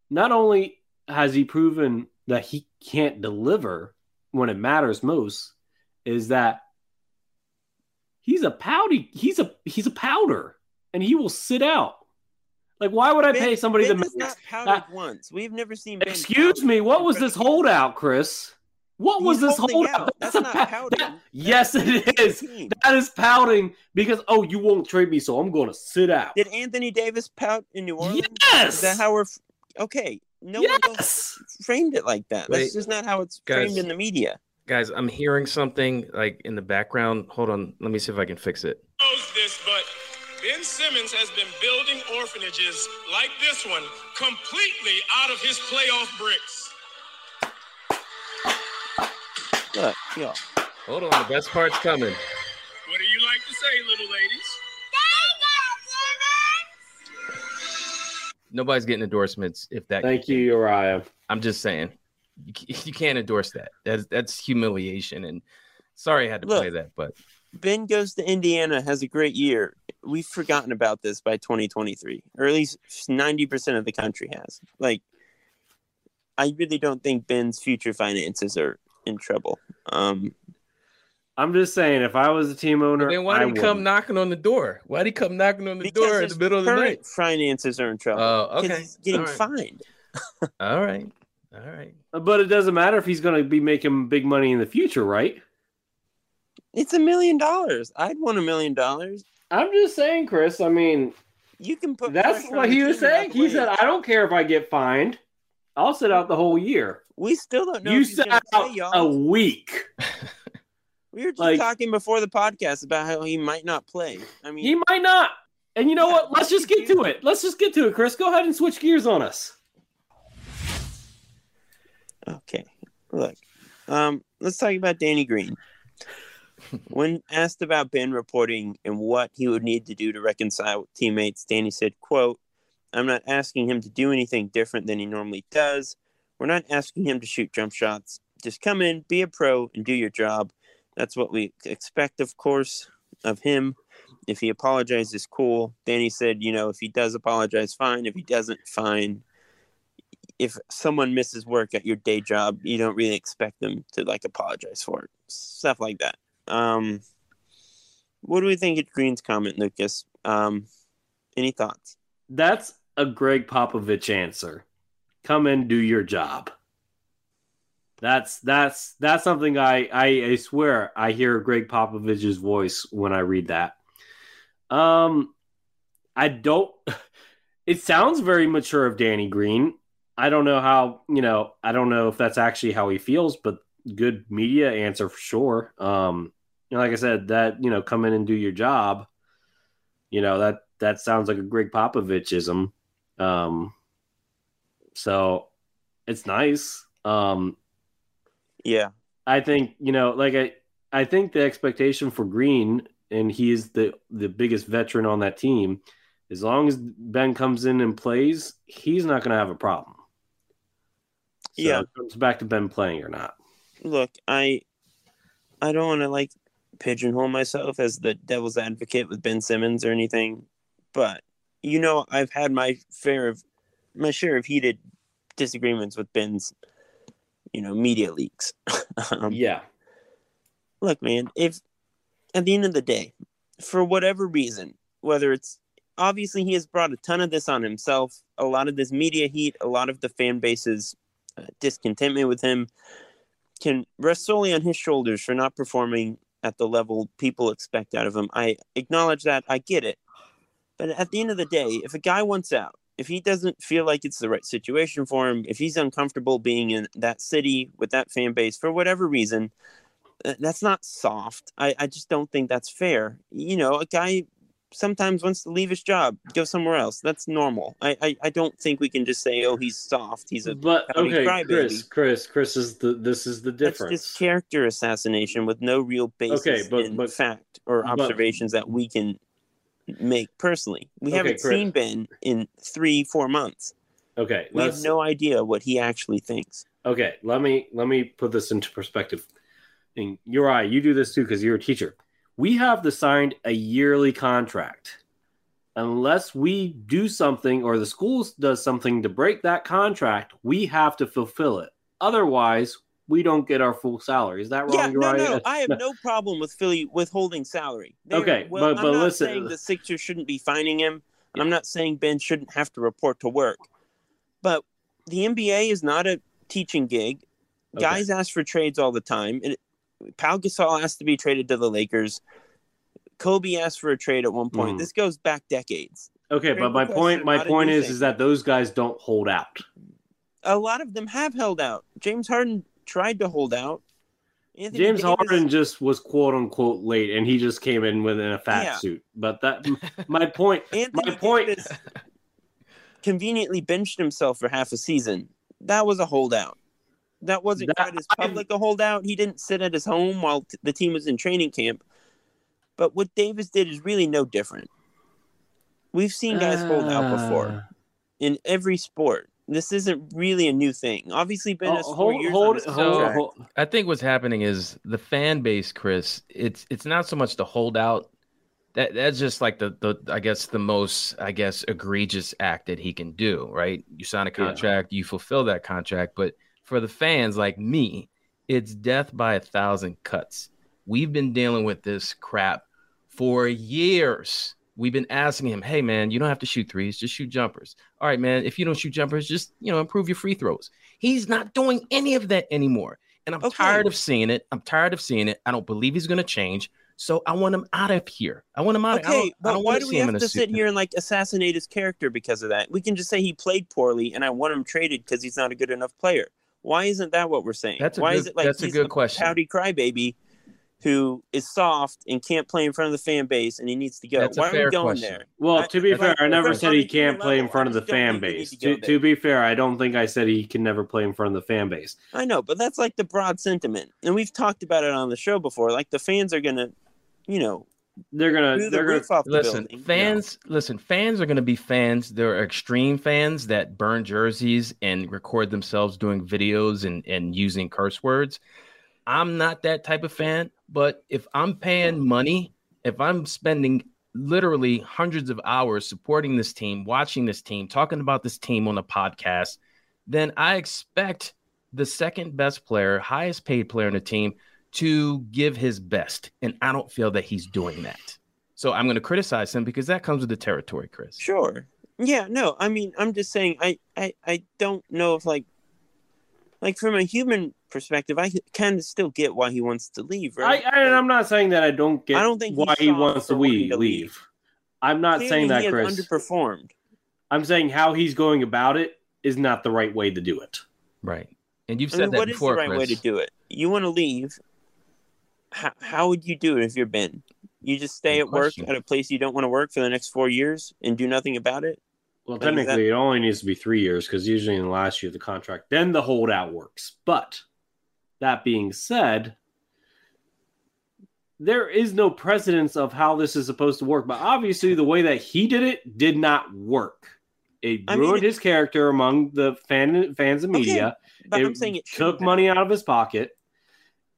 Speaker 4: not only has he proven that he can't deliver when it matters most, is that he's a pouty, he's a he's a powder, and he will sit out. Like, why would I
Speaker 5: Ben-
Speaker 4: pay somebody
Speaker 5: ben
Speaker 4: to make?
Speaker 5: not pouted once. We've never seen. Ben
Speaker 4: Excuse me, what was this holdout, Chris? What was this holdout?
Speaker 5: out. That's
Speaker 4: a
Speaker 5: not pouting.
Speaker 4: that-
Speaker 5: That's
Speaker 4: yes, it is that is pouting because oh, you won't trade me, so I'm going to sit out.
Speaker 5: Did Anthony Davis pout in New Orleans?
Speaker 4: Yes.
Speaker 5: Is that how we're? Okay, no one else
Speaker 4: yes.
Speaker 5: framed it like that.
Speaker 6: Wait,
Speaker 5: That's just not how it's
Speaker 6: guys.
Speaker 5: framed in the media.
Speaker 6: Guys, I'm hearing something like in the background. Hold on, let me see if I can fix it.
Speaker 7: knows this, but Ben Simmons has been building orphanages like this one completely out of his playoff bricks.
Speaker 5: Look, y'all.
Speaker 6: Hold on, the best part's coming.
Speaker 7: What do you like to say, little ladies?
Speaker 6: Nobody's getting endorsements if that.
Speaker 4: Thank you, Uriah.
Speaker 6: I'm just saying, you, you can't endorse that. That's that's humiliation. And sorry I had to
Speaker 5: Look.
Speaker 6: play that, but
Speaker 5: Ben goes to Indiana, has a great year. We've forgotten about this by 2023, or at least 90% of the country has. Like, I really don't think Ben's future finances are in trouble. Um,
Speaker 4: I'm just saying, if I was a team owner,
Speaker 6: then why
Speaker 4: I
Speaker 6: did he come
Speaker 4: wouldn't.
Speaker 6: knocking on the door? Why did he come knocking on the
Speaker 5: because
Speaker 6: door in the middle of the night?
Speaker 5: finances are in trouble.
Speaker 6: Oh,
Speaker 5: 'cause
Speaker 6: okay.
Speaker 5: He's getting
Speaker 6: All right.
Speaker 5: fined.
Speaker 6: All right, all right.
Speaker 4: But it doesn't matter if he's going to be making big money in the future, right?
Speaker 5: It's a million dollars. I'd want a million dollars.
Speaker 4: I'm just saying, Chris. I mean,
Speaker 5: You can put.
Speaker 4: that's what he was saying. He said, "I don't care if I get fined. I'll sit out the whole year."
Speaker 5: We still don't know.
Speaker 4: you
Speaker 5: if he's
Speaker 4: sat out
Speaker 5: play, y'all.
Speaker 4: a week.
Speaker 5: We were just
Speaker 4: like-
Speaker 5: talking before the podcast about how he might not play. I mean,
Speaker 4: He might not. And you know
Speaker 5: Yeah,
Speaker 4: what? Let's just get to it. Let's just get to it, Chris. Go ahead and switch gears on us.
Speaker 5: Okay. Look, um, let's talk about Danny Green. when asked about Ben reporting and what he would need to do to reconcile with teammates, Danny said, quote, I'm not asking him to do anything different than he normally does. We're not asking him to shoot jump shots. Just come in, be a pro, and do your job. That's what we expect, of course, of him. If he apologizes, cool. Danny said, you know, if he does apologize, fine. If he doesn't, fine if someone misses work at your day job, you don't really expect them to like apologize for it. Stuff like that. Um, what do we think of Green's comment, Lucas? Um, any thoughts?
Speaker 4: That's a Gregg Popovich answer. Come and do your job. That's that's that's something I, I I swear I hear Gregg Popovich's voice when I read that. Um, I don't. It sounds very mature of Danny Green. I don't know how you know. I don't know if that's actually how he feels, but good media answer for sure. Um, like I said, that you know, come in and do your job. You know that that sounds like a Gregg Popovichism. Um, so it's nice. Um,
Speaker 5: Yeah,
Speaker 4: I think you know, like I, I think the expectation for Green, and he is the the biggest veteran on that team. As long as Ben comes in and plays, he's not going to have a problem. So
Speaker 5: Yeah.
Speaker 4: it comes back to Ben playing or not.
Speaker 5: look, I, I don't want to like pigeonhole myself as the devil's advocate with Ben Simmons or anything, but you know, I've had my fair of my share of heated disagreements with Ben's, you know, media leaks. um,
Speaker 4: yeah,
Speaker 5: look, man, if at the end of the day, for whatever reason, whether it's obviously he has brought a ton of this on himself, a lot of this media heat, a lot of the fan base's uh, discontentment with him can rest solely on his shoulders for not performing at the level people expect out of him. I acknowledge that. I get it. But at the end of the day, if a guy wants out, if he doesn't feel like it's the right situation for him, if he's uncomfortable being in that city with that fan base for whatever reason, uh, that's not soft. I, I just don't think that's fair. You know, a guy sometimes wants to leave his job, go somewhere else. That's normal. I, I, I don't think we can just say, oh, he's soft. He's a
Speaker 4: but okay,
Speaker 5: crybaby.
Speaker 4: Chris, Chris, Chris is the this is the difference.
Speaker 5: just character assassination with no real basis
Speaker 4: Okay, but-
Speaker 5: in
Speaker 4: but-
Speaker 5: fact or
Speaker 4: but-
Speaker 5: observations that we can make personally. We
Speaker 4: Okay,
Speaker 5: haven't
Speaker 4: Chris.
Speaker 5: seen Ben in three, four months.
Speaker 4: okay,
Speaker 5: We have no idea what he actually thinks.
Speaker 4: Okay, let me let me put this into perspective. And you're right, you do this too because you're a teacher. We have the signed a yearly contract. unless we do something or the schools does something to break that contract, we have to fulfill it. Otherwise, we don't get our full salary. Is that wrong?
Speaker 5: Yeah, no,
Speaker 4: Right?
Speaker 5: no, I have no problem with Philly withholding salary. They're-
Speaker 4: Okay,
Speaker 5: well,
Speaker 4: but-
Speaker 5: I'm
Speaker 4: but
Speaker 5: not
Speaker 4: listen-
Speaker 5: saying the Sixers shouldn't be fining him, and I'm not saying Ben shouldn't have to report to work. But the NBA is not a teaching gig.
Speaker 4: Okay.
Speaker 5: Guys ask for trades all the time. It, Pau Gasol asked to be traded to the Lakers. Kobe asked for a trade at one point.
Speaker 4: Mhm.
Speaker 5: This goes back decades.
Speaker 4: Okay,
Speaker 5: Trade
Speaker 4: but my point my point is
Speaker 5: thing.
Speaker 4: is that those guys don't hold out.
Speaker 5: A lot of them have held out. James Harden tried to hold out. Anthony
Speaker 4: James
Speaker 5: Davis-
Speaker 4: Harden just was quote unquote late, and he just came in within a fat
Speaker 5: Yeah.
Speaker 4: suit. But that my point.
Speaker 5: Anthony
Speaker 4: my point.
Speaker 5: Davis conveniently benched himself for half a season. That was a holdout. That wasn't
Speaker 4: That-
Speaker 5: quite as public a holdout. He didn't sit at his home while t- the team was in training camp. But what Davis did is really no different. We've seen guys hold out
Speaker 4: Uh,
Speaker 5: before in every sport. This isn't really a new thing. Obviously, Ben
Speaker 4: Oh,
Speaker 5: has four
Speaker 4: hold,
Speaker 5: years
Speaker 4: hold,
Speaker 5: on his
Speaker 4: hold, hold.
Speaker 6: I think what's happening is the fan base, Chris. It's it's not so much the holdout. That that's just like the the I guess the most I guess egregious act that he can do. Right? You sign a
Speaker 4: Yeah.
Speaker 6: contract, you fulfill that contract. But for the fans like me, it's death by a thousand cuts. We've been dealing with this crap for years. We've been asking him, "Hey man, you don't have to shoot threes, just shoot jumpers." All right, man, if you don't shoot jumpers, just, you know, improve your free throws. He's not doing any of that anymore. And I'm
Speaker 5: Okay.
Speaker 6: tired of seeing it. I'm tired of seeing it. I don't believe he's going to change. So I want him out of here. I want him out. I
Speaker 5: Okay,
Speaker 6: I
Speaker 5: but
Speaker 6: don't
Speaker 5: why do we have to sit here and like assassinate his character because of that? We can just say he played poorly and I want him traded because he's not a good enough player. Why isn't that what we're saying?
Speaker 6: That's a
Speaker 5: why
Speaker 6: good-
Speaker 5: is it like
Speaker 6: that's a good question.
Speaker 5: pouty crybaby who is soft and can't play in front of the fan base and he needs to go?
Speaker 6: That's a
Speaker 5: why are
Speaker 6: fair
Speaker 5: we going
Speaker 6: question.
Speaker 5: there?
Speaker 4: Well,
Speaker 5: I-
Speaker 4: to be
Speaker 5: if
Speaker 4: fair,
Speaker 5: I-
Speaker 4: I never said he
Speaker 5: on the human
Speaker 4: can't play in front of the fan
Speaker 5: think we need
Speaker 4: base.
Speaker 5: to
Speaker 4: To, to be fair, I don't think I said he can never play in front of the fan base.
Speaker 5: I know, but that's like the broad sentiment, and we've talked about it on the show before. Like the fans are gonna, you know,
Speaker 4: They're gonna
Speaker 5: the
Speaker 4: they're gonna
Speaker 5: roof off the
Speaker 6: Listen,
Speaker 5: building.
Speaker 6: fans, listen, fans are going to be fans. There are extreme fans that burn jerseys and record themselves doing videos and, and using curse words. I'm not that type of fan, but if I'm paying money, if I'm spending literally hundreds of hours supporting this team, watching this team, talking about this team on a podcast, then I expect the second best player, highest paid player in the team to give his best. And I don't feel that he's doing that. So I'm going to criticize him because that comes with the territory, Chris.
Speaker 5: Sure. Yeah, no, I mean, I'm just saying, I, I, I don't know if like, like from a human perspective, I kind of still get why he wants to leave,
Speaker 4: I,
Speaker 5: right?
Speaker 4: I and I'm not saying that I don't get
Speaker 5: I don't think
Speaker 4: why he
Speaker 5: soft
Speaker 4: wants to leave.
Speaker 5: to leave.
Speaker 4: leave. I'm not
Speaker 5: Clearly
Speaker 4: saying that,
Speaker 5: he
Speaker 4: Chris.
Speaker 5: underperformed.
Speaker 4: I'm saying how he's going about it is not the right way to do it.
Speaker 6: Right. And you've
Speaker 5: I
Speaker 6: said
Speaker 5: mean,
Speaker 6: that
Speaker 5: what is
Speaker 6: before,
Speaker 5: the right way to do it? You want to leave? How, how would you do it if you're Ben? You just stay
Speaker 6: Good
Speaker 5: at work at a place you don't want to work for the next four years and do nothing about it?
Speaker 4: Well,
Speaker 5: Like, is that-
Speaker 4: technically, it only needs to be three years because usually in the last year of the contract, then the holdout works. But that being said, there is no precedence of how this is supposed to work. But obviously, the way that he did it did not work. It
Speaker 5: I mean,
Speaker 4: ruined
Speaker 5: it-
Speaker 4: his character among the fan fans and
Speaker 5: Okay,
Speaker 4: media.
Speaker 5: But
Speaker 4: it
Speaker 5: I'm saying it
Speaker 4: took money out of his pocket,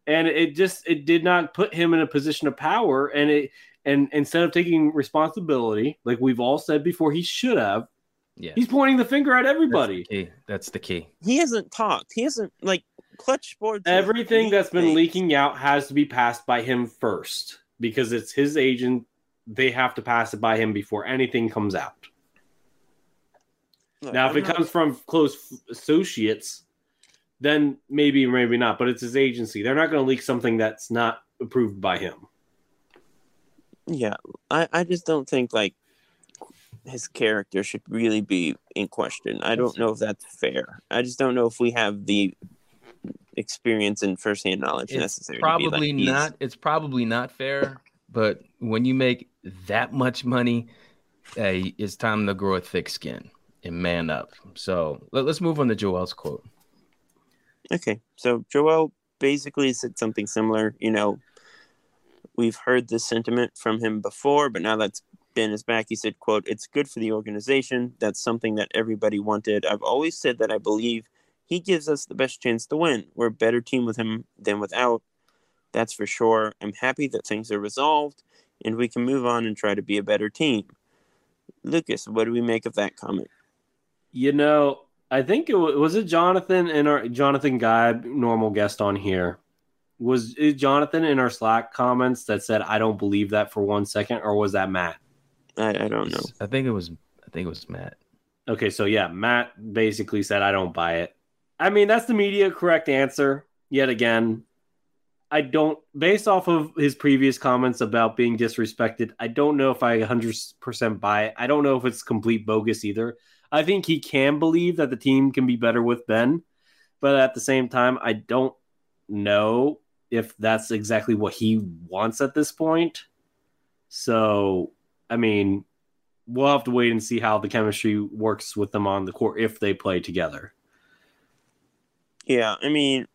Speaker 4: and it just it did not put him in a position of power. And it and instead of taking responsibility, like we've all said before, he should have.
Speaker 6: Yeah.
Speaker 4: He's pointing the finger at
Speaker 6: That's the
Speaker 4: everybody.
Speaker 6: key. That's the key.
Speaker 5: He hasn't talked. He hasn't like Klutch Sports. has
Speaker 4: Everything that's been
Speaker 5: things.
Speaker 4: leaking out has to be passed by him first because it's his agent. They have to pass it by him before anything comes out.
Speaker 5: Look,
Speaker 4: Now, if
Speaker 5: I'm
Speaker 4: it
Speaker 5: not-
Speaker 4: comes from close associates, then maybe maybe not. But it's his agency. They're not going to leak something that's not approved by him.
Speaker 5: yeah, I, I just don't think like his character should really be in question. I don't know if that's fair. I just don't know if we have the experience and firsthand knowledge
Speaker 6: It's
Speaker 5: necessary.
Speaker 6: probably
Speaker 5: like,
Speaker 6: not. It's probably not fair. But when you make that much money, hey, it's time to grow a thick skin and man up. So let, us move on to Joel's quote.
Speaker 5: Okay, so Joel basically said something similar. You know, we've heard this sentiment from him before, but now that's Ben is back. He said, "quote It's good for the organization. That's something that everybody wanted. I've always said that I believe he gives us the best chance to win. We're a better team with him than without. That's for sure. I'm happy that things are resolved and we can move on and try to be a better team." Lucas, what do we make of that comment?
Speaker 4: You know, I think it was, was it Jonathan and our Jonathan Guy, normal guest on here. Was Jonathan in our Slack comments that said, "I don't believe that for one second, or was that Matt?
Speaker 5: I, I don't know.
Speaker 6: I think it was. I think it was Matt.
Speaker 4: Okay, so yeah, Matt basically said, "I don't buy it." I mean, that's the media correct answer. Yet again, I don't. Based off of his previous comments about being disrespected, I don't know if I 100% buy it. I don't know if it's complete bogus either. I think he can believe that the team can be better with Ben, but at the same time, I don't know if that's exactly what he wants at this point. So, I mean, we'll have to wait and see how the chemistry works with them on the court if they play together.
Speaker 5: Yeah, I mean,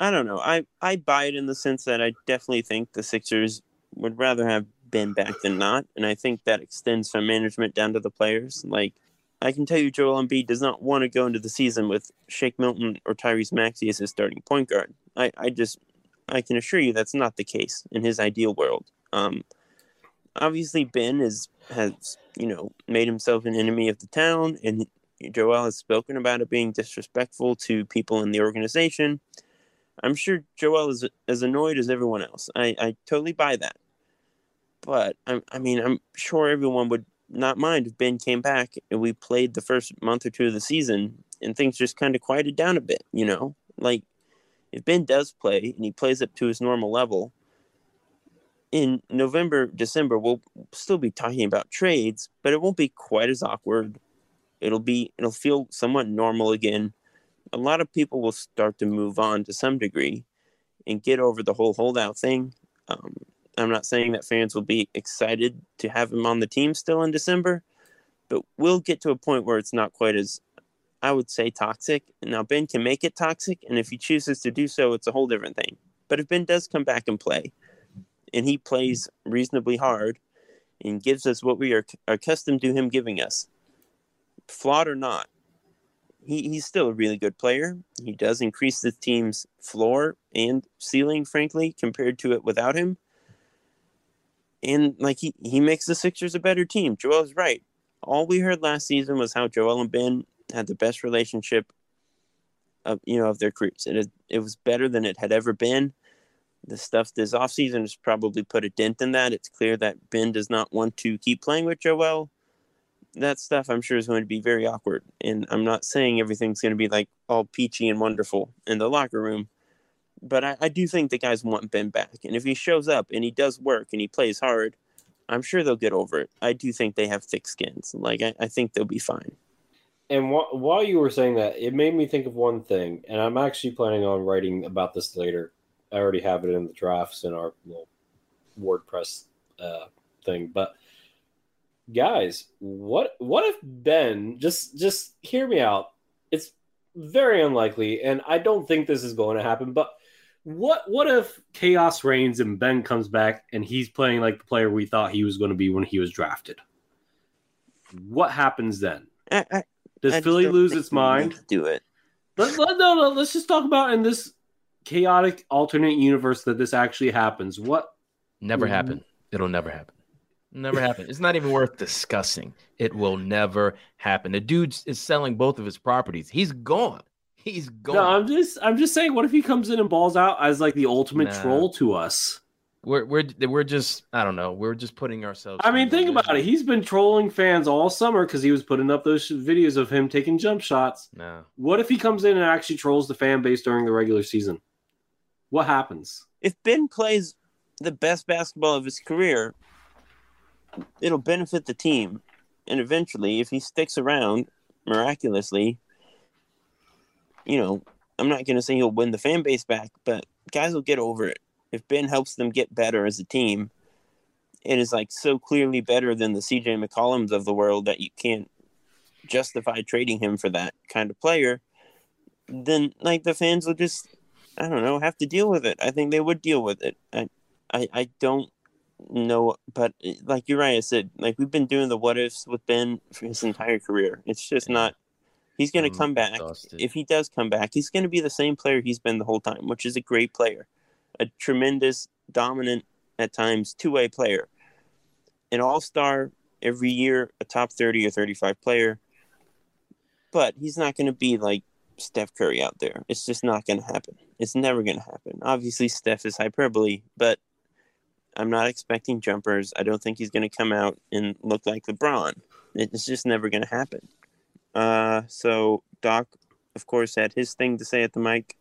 Speaker 5: I don't know. I I buy it in the sense that I definitely think the Sixers would rather have Ben back than not, and I think that extends from management down to the players. Like, I can tell you, Joel Embiid does not want to go into the season with Shake Milton or Tyrese Maxey as his starting point guard. I I just I can assure you that's not the case in his ideal world. Um, obviously, Ben is has you know made himself an enemy of the town, and Joel has spoken about it being disrespectful to people in the organization. I'm sure Joel is as annoyed as everyone else. I, I totally buy that. But I, I mean, I'm sure everyone would not mind if Ben came back and we played the first month or two of the season and things just kind of quieted down a bit, you know? Like, if Ben does play and he plays up to his normal level, in November, December, we'll still be talking about trades, but it won't be quite as awkward. It'll be, it'll feel somewhat normal again a lot of people will start to move on to some degree and get over the whole holdout thing. Um, I'm not saying that fans will be excited to have him on the team still in December, but we'll get to a point where it's not quite as, I would say, toxic. Now, Ben can make it toxic, and if he chooses to do so, it's a whole different thing. But if Ben does come back and play, and he plays reasonably hard and gives us what we are accustomed to him giving us, flawed or not, he, he's still a really good player. He does increase the team's floor and ceiling, frankly, compared to it without him. And like he, he makes the Sixers a better team. Joel's right. All we heard last season was how Joel and Ben had the best relationship of you know of their careers. It it was better than it had ever been. The stuff this offseason has probably put a dent in that. It's clear that Ben does not want to keep playing with Joel that stuff I'm sure is going to be very awkward. And I'm not saying everything's going to be like all peachy and wonderful in the locker room, but I, I, do think the guys want Ben back. And if he shows up and he does work and he plays hard, I'm sure they'll get over it. I do think they have thick skins. Like, I, I think they'll be fine.
Speaker 4: And wh- while you were saying that, it made me think of one thing, and I'm actually planning on writing about this later. I already have it in the drafts in our little WordPress uh, thing, but guys, what what if Ben just just hear me out? It's very unlikely, and I don't think this is going to happen. But what what if chaos reigns and Ben comes back and he's playing like the player we thought he was going to be when he was drafted? What happens then?
Speaker 5: I, I,
Speaker 4: Does
Speaker 5: I
Speaker 4: Philly lose its mind?
Speaker 5: Do it.
Speaker 4: Let, let, no, no, let's just talk about in this chaotic alternate universe that this actually happens. What?
Speaker 6: Never mm-hmm. happen. It'll never happen. Never happen. It's not even worth discussing. It will never happen. The dude is selling both of his properties. He's gone. He's gone.
Speaker 4: No, I'm just I'm just saying, what if he comes in and balls out as like the ultimate nah. troll to us?
Speaker 6: We're we're we're just I don't know. We're just putting ourselves.
Speaker 4: I mean, think about it. He's been trolling fans all summer because he was putting up those videos of him taking jump shots.
Speaker 6: No.
Speaker 4: What if he comes in and actually trolls the fan base during the regular season? What happens?
Speaker 5: If Ben plays the best basketball of his career, it'll benefit the team. And eventually, if he sticks around miraculously, you know, I'm not going to say he'll win the fan base back, but guys will get over it. If Ben helps them get better as a team, it is like so clearly better than the CJ McCollums of the world that you can't justify trading him for that kind of player. Then, like, the fans will just, I don't know, have to deal with it. I think they would deal with it. I, I, I don't know, but eh, like you're right. I said like we've been doing the what ifs with Ben for his entire career. It's just not. He's going to come back. Exhausted. If he does come back, he's going to be the same player he's been the whole time, which is a great player, a tremendous, dominant at times two way player, an all star every year a top 30 or 35 player, but he's not going to be like Steph Curry out there. It's just not going to happen. It's never going to happen. Obviously, Steph is hyperbole, but I'm not expecting jumpers. I don't think he's going to come out and look like LeBron. It's just never going to happen. Uh, so Doc, of course, had his thing to say at the mic.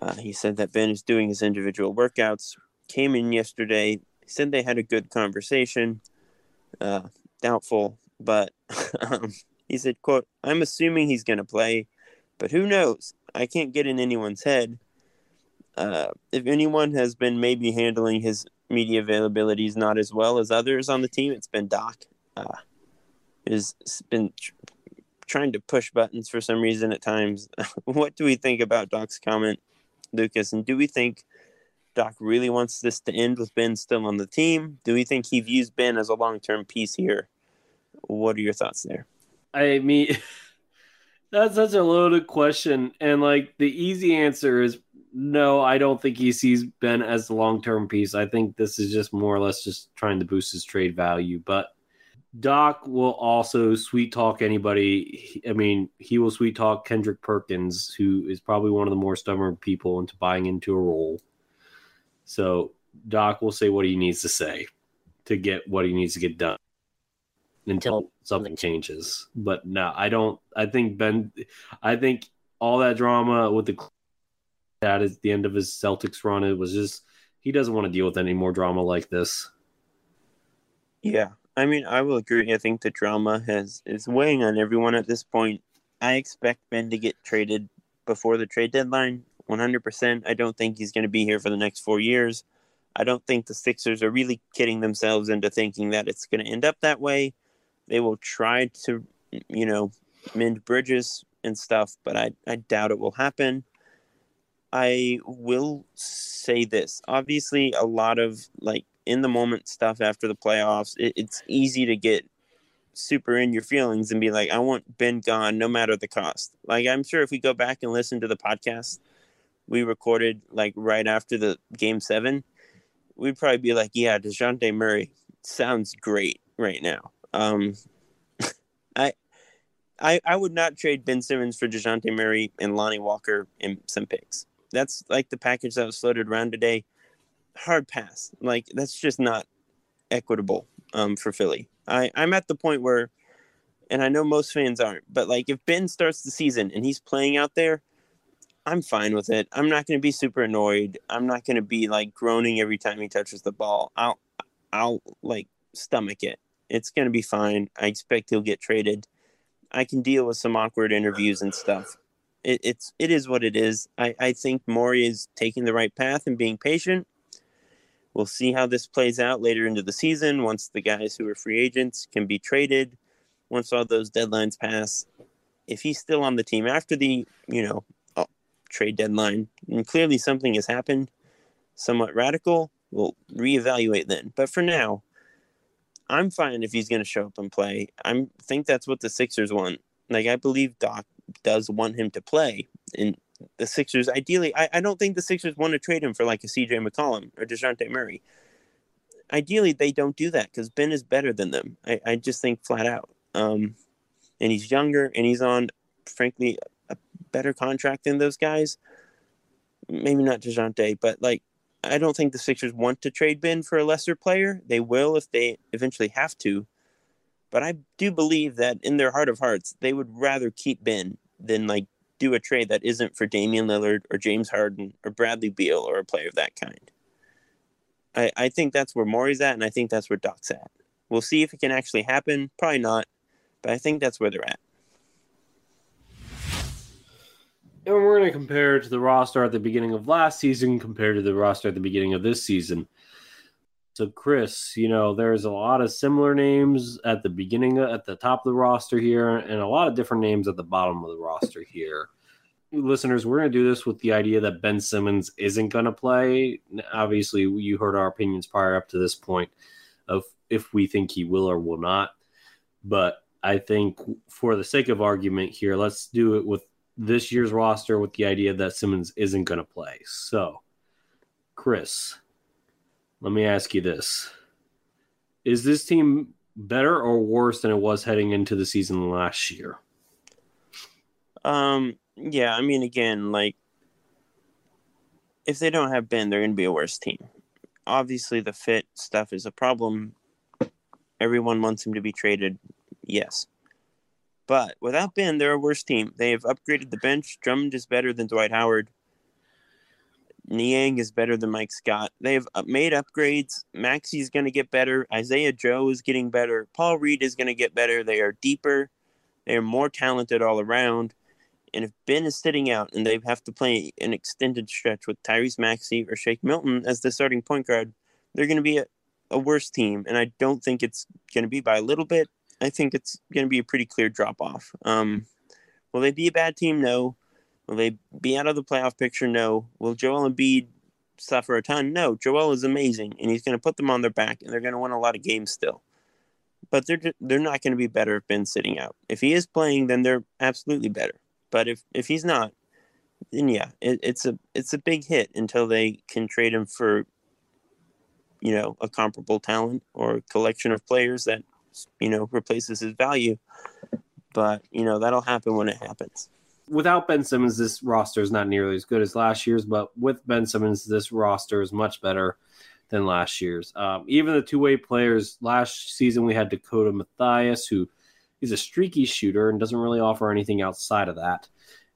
Speaker 5: Uh, he said that Ben is doing his individual workouts. Came in yesterday. Said they had a good conversation. Uh, doubtful, but um, he said, "quote I'm assuming he's going to play, but who knows? I can't get in anyone's head. Uh, if anyone has been maybe handling his media availabilities not as well as others on the team, it's been Doc. Uh, has been tr- trying to push buttons for some reason at times. what do we think about Doc's comment, Lucas? And do we think Doc really wants this to end with Ben still on the team? Do we think he views Ben as a long term piece here? What are your thoughts there?
Speaker 4: I mean, that's such a loaded question. And like the easy answer is no, I don't think he sees Ben as the long term piece. I think this is just more or less just trying to boost his trade value. But Doc will also sweet talk anybody. I mean, he will sweet talk Kendrick Perkins, who is probably one of the more stubborn people into buying into a role. So Doc will say what he needs to say to get what he needs to get done until something changes. But no, I don't. I think Ben. I think all that drama with the that at the end of his Celtics run, it was just he doesn't want to deal with any more drama like this.
Speaker 5: Yeah, I mean, I will agree. I think the drama has is weighing on everyone at this point. I expect Ben to get traded before the trade deadline. 100%. I don't think he's going to be here for the next four years. I don't think the Sixers are really kidding themselves into thinking that it's going to end up that way. They will try to, you know, mend bridges and stuff, but I, I doubt it will happen. I will say this. Obviously, a lot of like in the moment stuff after the playoffs, it, it's easy to get super in your feelings and be like, I want Ben gone no matter the cost. Like, I'm sure if we go back and listen to the podcast we recorded like right after the game seven, we'd probably be like, yeah, DeJounte Murray sounds great right now. Um, I, I, I would not trade Ben Simmons for DeJounte Murray and Lonnie Walker and some picks that's like the package that was floated around today. Hard pass. Like that's just not equitable um, for Philly. I, I'm at the point where, and I know most fans aren't, but like if Ben starts the season and he's playing out there, I'm fine with it. I'm not going to be super annoyed. I'm not going to be like groaning every time he touches the ball. I'll, I'll like stomach it. It's going to be fine. I expect he'll get traded. I can deal with some awkward interviews and stuff it, it's it is what it is. I, I think Morey is taking the right path and being patient. We'll see how this plays out later into the season once the guys who are free agents can be traded, once all those deadlines pass. If he's still on the team after the, you know, oh, trade deadline, and clearly something has happened, somewhat radical, we'll reevaluate then. But for now, I'm fine if he's going to show up and play. I think that's what the Sixers want. Like I believe Doc does want him to play. And the Sixers, ideally, I, I don't think the Sixers want to trade him for like a CJ McCollum or DeJounte Murray. Ideally, they don't do that because Ben is better than them. I, I just think flat out. Um, and he's younger and he's on, frankly, a better contract than those guys. Maybe not DeJounte, but like, I don't think the Sixers want to trade Ben for a lesser player. They will if they eventually have to. But I do believe that in their heart of hearts, they would rather keep Ben than like do a trade that isn't for Damian Lillard or James Harden or Bradley Beal or a player of that kind. I, I think that's where Morey's at, and I think that's where Doc's at. We'll see if it can actually happen. Probably not, but I think that's where they're at.
Speaker 4: And we're going to compare it to the roster at the beginning of last season compared to the roster at the beginning of this season. So, Chris, you know, there's a lot of similar names at the beginning, at the top of the roster here, and a lot of different names at the bottom of the roster here. Listeners, we're going to do this with the idea that Ben Simmons isn't going to play. Obviously, you heard our opinions prior up to this point of if we think he will or will not. But I think for the sake of argument here, let's do it with this year's roster with the idea that Simmons isn't going to play. So, Chris, let me ask you this. Is this team better or worse than it was heading into the season last year?
Speaker 5: Um, yeah, I mean, again, like if they don't have Ben, they're going to be a worse team. Obviously, the fit stuff is a problem. Everyone wants him to be traded. Yes. But without Ben, they're a worse team. They have upgraded the bench. Drummond is better than Dwight Howard. Niang is better than Mike Scott. They have uh, made upgrades. Maxey's going to get better. Isaiah Joe is getting better. Paul Reed is going to get better. They are deeper. They are more talented all around. And if Ben is sitting out and they have to play an extended stretch with Tyrese Maxey or Shake Milton as the starting point guard, they're going to be a, a worse team. And I don't think it's going to be by a little bit. I think it's going to be a pretty clear drop off. Um, will they be a bad team? No. Will they be out of the playoff picture? No. Will Joel Embiid suffer a ton? No. Joel is amazing, and he's going to put them on their back, and they're going to win a lot of games still. But they're they're not going to be better if Ben's sitting out. If he is playing, then they're absolutely better. But if if he's not, then yeah, it, it's a it's a big hit until they can trade him for, you know, a comparable talent or a collection of players that, you know, replaces his value. But you know that'll happen when it happens.
Speaker 4: Without Ben Simmons, this roster is not nearly as good as last year's. But with Ben Simmons, this roster is much better than last year's. Um, even the two way players last season, we had Dakota Mathias, who is a streaky shooter and doesn't really offer anything outside of that.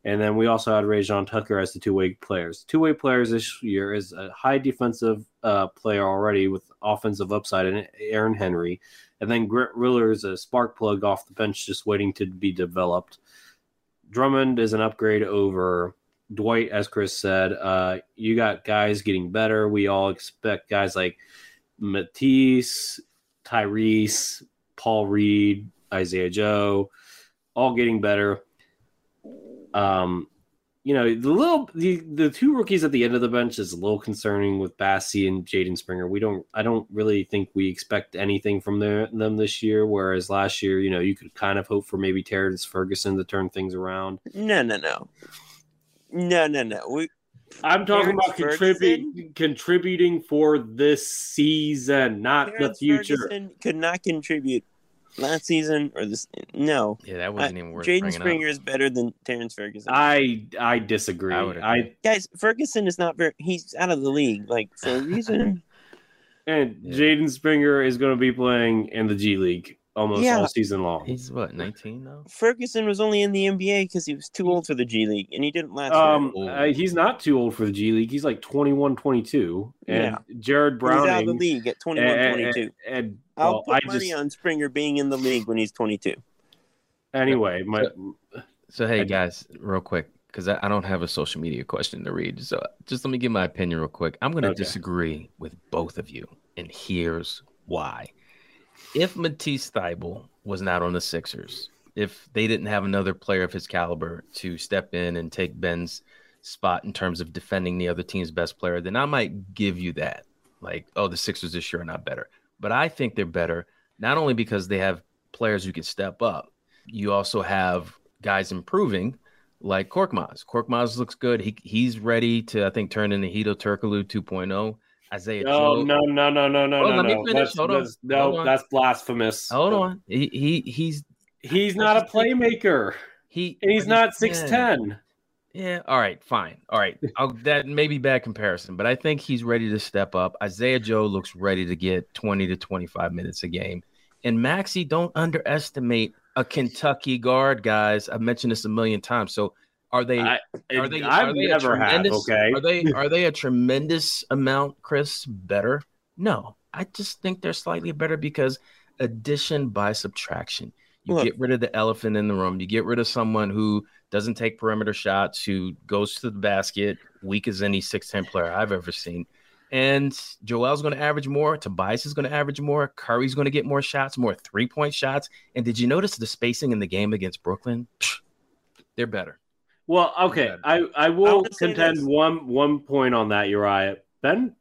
Speaker 4: And then we also had Rayjon Tucker as the two way players. Two way players this year is a high defensive uh, player already with offensive upside and Aaron Henry. And then Grant Riller is a spark plug off the bench just waiting to be developed. Drummond is an upgrade over Dwight, as Chris said. Uh, you got guys getting better. We all expect guys like Matisse, Tyrese, Paul Reed, Isaiah Joe, all getting better. Um, you know, the little the the two rookies at the end of the bench is a little concerning with Bassey and Jaden Springer. We don't I don't really think we expect anything from their, them this year. Whereas last year, you know, you could kind of hope for maybe Terrence Ferguson to turn things around.
Speaker 5: No, no, no, no, no, no. We
Speaker 4: I'm talking Terrence about contributing contributing for this season, not Terrence the future.
Speaker 5: Ferguson could not contribute last season or this. No.
Speaker 6: Yeah, that wasn't even worth. It.
Speaker 5: Jaden Springer up. is better than Terrence Ferguson.
Speaker 4: I I disagree. I, I,
Speaker 5: guys, Ferguson is not very. He's out of the league, like for a reason.
Speaker 4: and yeah. Jaden Springer is going to be playing in the G League almost yeah. all season long.
Speaker 6: He's what, 19 now?
Speaker 5: Ferguson was only in the NBA because he was too old for the G League and he didn't last.
Speaker 4: Um, uh, he's not too old for the G League. He's like 21, 22. And yeah. Jared Browning. He's
Speaker 5: out of the league at 21, and, 22. And, and I'll well, put I money just, on Springer being in the league when he's 22.
Speaker 4: Anyway, my.
Speaker 6: So, so hey, guys, real quick. Because I, I don't have a social media question to read. So just let me give my opinion real quick. I'm going to okay. disagree with both of you. And here's why if Matisse Thybulle was not on the Sixers, if they didn't have another player of his caliber to step in and take Ben's spot in terms of defending the other team's best player, then I might give you that. Like, oh, the Sixers this year are not better. But I think they're better, not only because they have players who can step up, you also have guys improving like Korkmaz. Korkmaz looks good. He he's ready to, I think, turn into Hedo Turkoglu 2.0. Isaiah
Speaker 4: no, No, no, no, no, no, oh, no. That's, that's, no, that's blasphemous.
Speaker 6: Hold on. He, he he's
Speaker 4: he's not a playmaker. He and he's not six ten.
Speaker 6: Yeah. All right. Fine. All right. That may be bad comparison, but I think he's ready to step up. Isaiah Joe looks ready to get twenty to twenty five minutes a game, and Maxey don't underestimate a Kentucky guard, guys. I've mentioned this a million times. So are they? I, are they? I've are they never have. Okay. Are they? Are they a tremendous amount, Chris? Better? No, I just think they're slightly better because addition by subtraction. You Look, get rid of the elephant in the room. You get rid of someone who doesn't take perimeter shots, who goes to the basket, weak as any six ten player I've ever seen. And Joel's going to average more. Tobias is going to average more. Curry's going to get more shots, more three point shots. And did you notice the spacing in the game against Brooklyn? Psh, they're better.
Speaker 4: Well, okay, I I will contend one one point on that, Uriah. Ben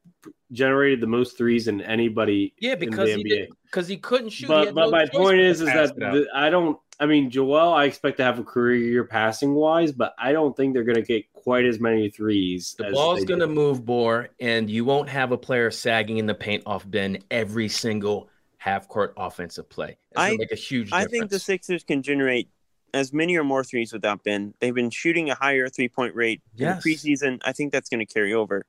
Speaker 4: generated the most threes in anybody.
Speaker 6: Yeah, because
Speaker 4: in the
Speaker 6: he because he couldn't shoot.
Speaker 4: But but no my point is is that the, I don't. I mean, Joel, I expect to have a career year passing wise, but I don't think they're going to get quite as many threes.
Speaker 6: The ball's going to move, more, and you won't have a player sagging in the paint off Ben every single half court offensive play. It's
Speaker 5: I-
Speaker 6: gonna make a huge.
Speaker 5: I think the Sixers can generate as many or more threes without Ben. They've been shooting a higher three point rate
Speaker 6: Yes.
Speaker 5: in the preseason. I think that's going to carry over.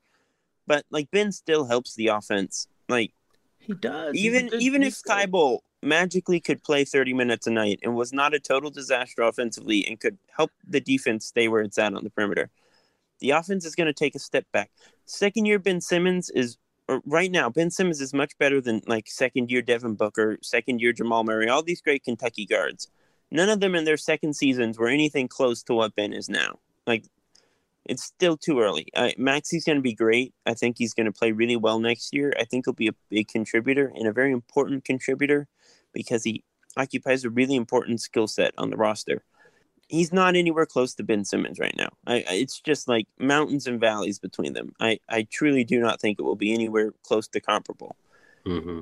Speaker 5: But like Ben still helps the offense. Like
Speaker 6: he does.
Speaker 5: Even even if
Speaker 6: defense.
Speaker 5: Thybulle magically could play 30 minutes a night and was not a total disaster offensively and could help the defense stay where it's at on the perimeter, the offense is going to take a step back. Second year Ben Simmons is right now Ben Simmons is much better than like second year Devin Booker, second year Jamal Murray, all these great Kentucky guards. None of them in their second seasons were anything close to what Ben is now. Like it's still too early. Uh, Maxey's going to be great. I think he's going to play really well next year. I think he'll be a big contributor and a very important contributor because he occupies a really important skill set on the roster. He's not anywhere close to Ben Simmons right now. I, I, it's just like mountains and valleys between them. I, I truly do not think it will be anywhere close to comparable.
Speaker 4: hmm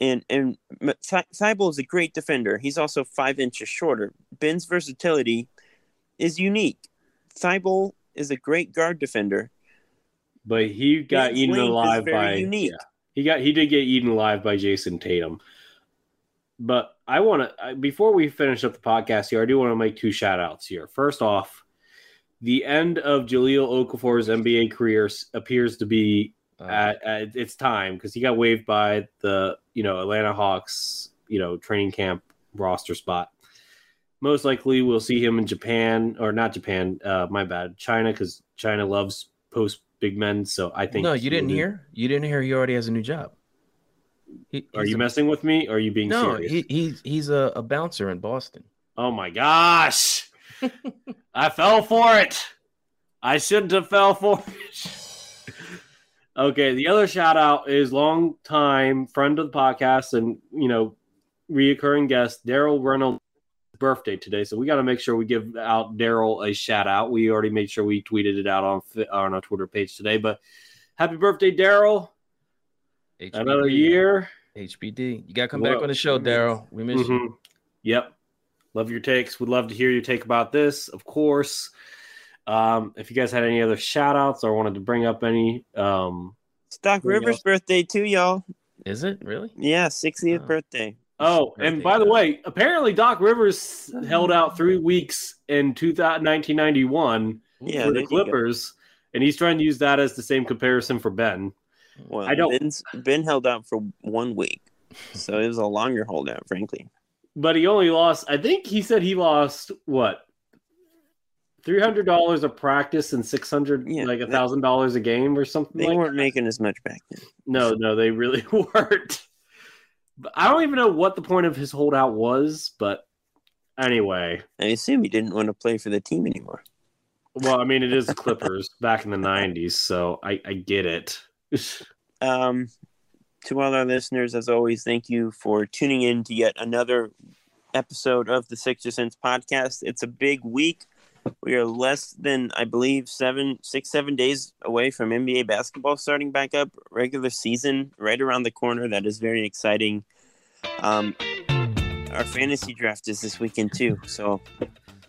Speaker 5: And and Thybulle is a great defender. He's also five inches shorter. Ben's versatility is unique. Thybulle is a great guard defender.
Speaker 4: But he got
Speaker 5: Ben's
Speaker 4: eaten alive by
Speaker 5: unique.
Speaker 4: yeah. He got he did get eaten alive by Jayson Tatum. But I want to before we finish up the podcast here, I do want to make two shout outs here. First off, the end of Jahlil Okafor's NBA career appears to be
Speaker 6: Uh,
Speaker 4: at, at its time because he got waived by the you know Atlanta Hawks you know training camp roster spot. Most likely, we'll see him in Japan or not Japan. Uh, my bad, China because China loves post big men. So I think
Speaker 6: no, you didn't hear. You didn't hear. He already has a new job. He,
Speaker 4: Are you
Speaker 6: a-
Speaker 4: messing with me? Or are you being
Speaker 6: No,
Speaker 4: serious?
Speaker 6: he, he's he's a, a bouncer in Boston.
Speaker 4: Oh my gosh! I fell for it. I shouldn't have fell for it. okay, the other shout out is long time friend of the podcast and you know reoccurring guest Daryl Reynolds' birthday today, so we got to make sure we give out Daryl a shout out. We already made sure we tweeted it out on on our Twitter page today, but happy birthday, Daryl!
Speaker 6: HBD.
Speaker 4: Another year.
Speaker 6: HBD. You gotta come back on the show, Daryl. We miss you.
Speaker 4: Mhm. Yep. Love your takes. We'd love to hear your take about this, of course. Um, if you guys had any other shout outs or wanted to bring up any, um,
Speaker 5: Stock
Speaker 4: There you
Speaker 5: Rivers'
Speaker 4: go.
Speaker 5: birthday too, y'all.
Speaker 6: Is it really?
Speaker 5: Yeah, 60th
Speaker 6: Oh.
Speaker 5: birthday.
Speaker 4: oh,
Speaker 6: Birthday
Speaker 4: and by the way, apparently Doc Rivers held out three weeks in 2000, 1991
Speaker 5: Yeah,
Speaker 4: for the. Clippers, and he's trying to use that as the same comparison for Ben.
Speaker 5: Well,
Speaker 4: I don't-
Speaker 5: Ben's, Ben held out for one week, so it was a longer holdout, frankly.
Speaker 4: But he only lost, I think he said he lost what? Three hundred dollars a practice and six hundred,
Speaker 5: Yeah,
Speaker 4: like a thousand dollars a game or something.
Speaker 5: They
Speaker 4: like
Speaker 5: weren't
Speaker 4: that.
Speaker 5: making as much back then.
Speaker 4: No, no, they really weren't. But I don't even know what the point of his holdout was, but anyway.
Speaker 5: I assume he didn't want to play for the team anymore.
Speaker 4: Well, I mean, it is the Clippers back in the '90s, so I, I get it.
Speaker 5: Um, to all our listeners, as always, thank you for tuning in to yet another episode of the Sixer Sense podcast. It's a big week. We are less than, I believe, seven, six, seven days away from NBA basketball starting back up. Regular season right around the corner. That is very exciting. Um, our fantasy draft is this weekend too. So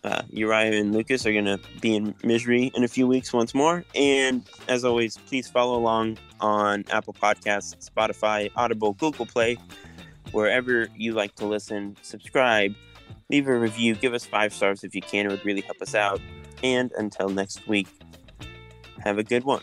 Speaker 5: uh, Uriah and Lucas are going to be in misery in a few weeks once more. And as always, please follow along on Apple Podcasts, Spotify, Audible, Google Play, wherever you like to listen. Subscribe, leave a review, give us five stars if you can. It would really help us out. And until next week, have a good one.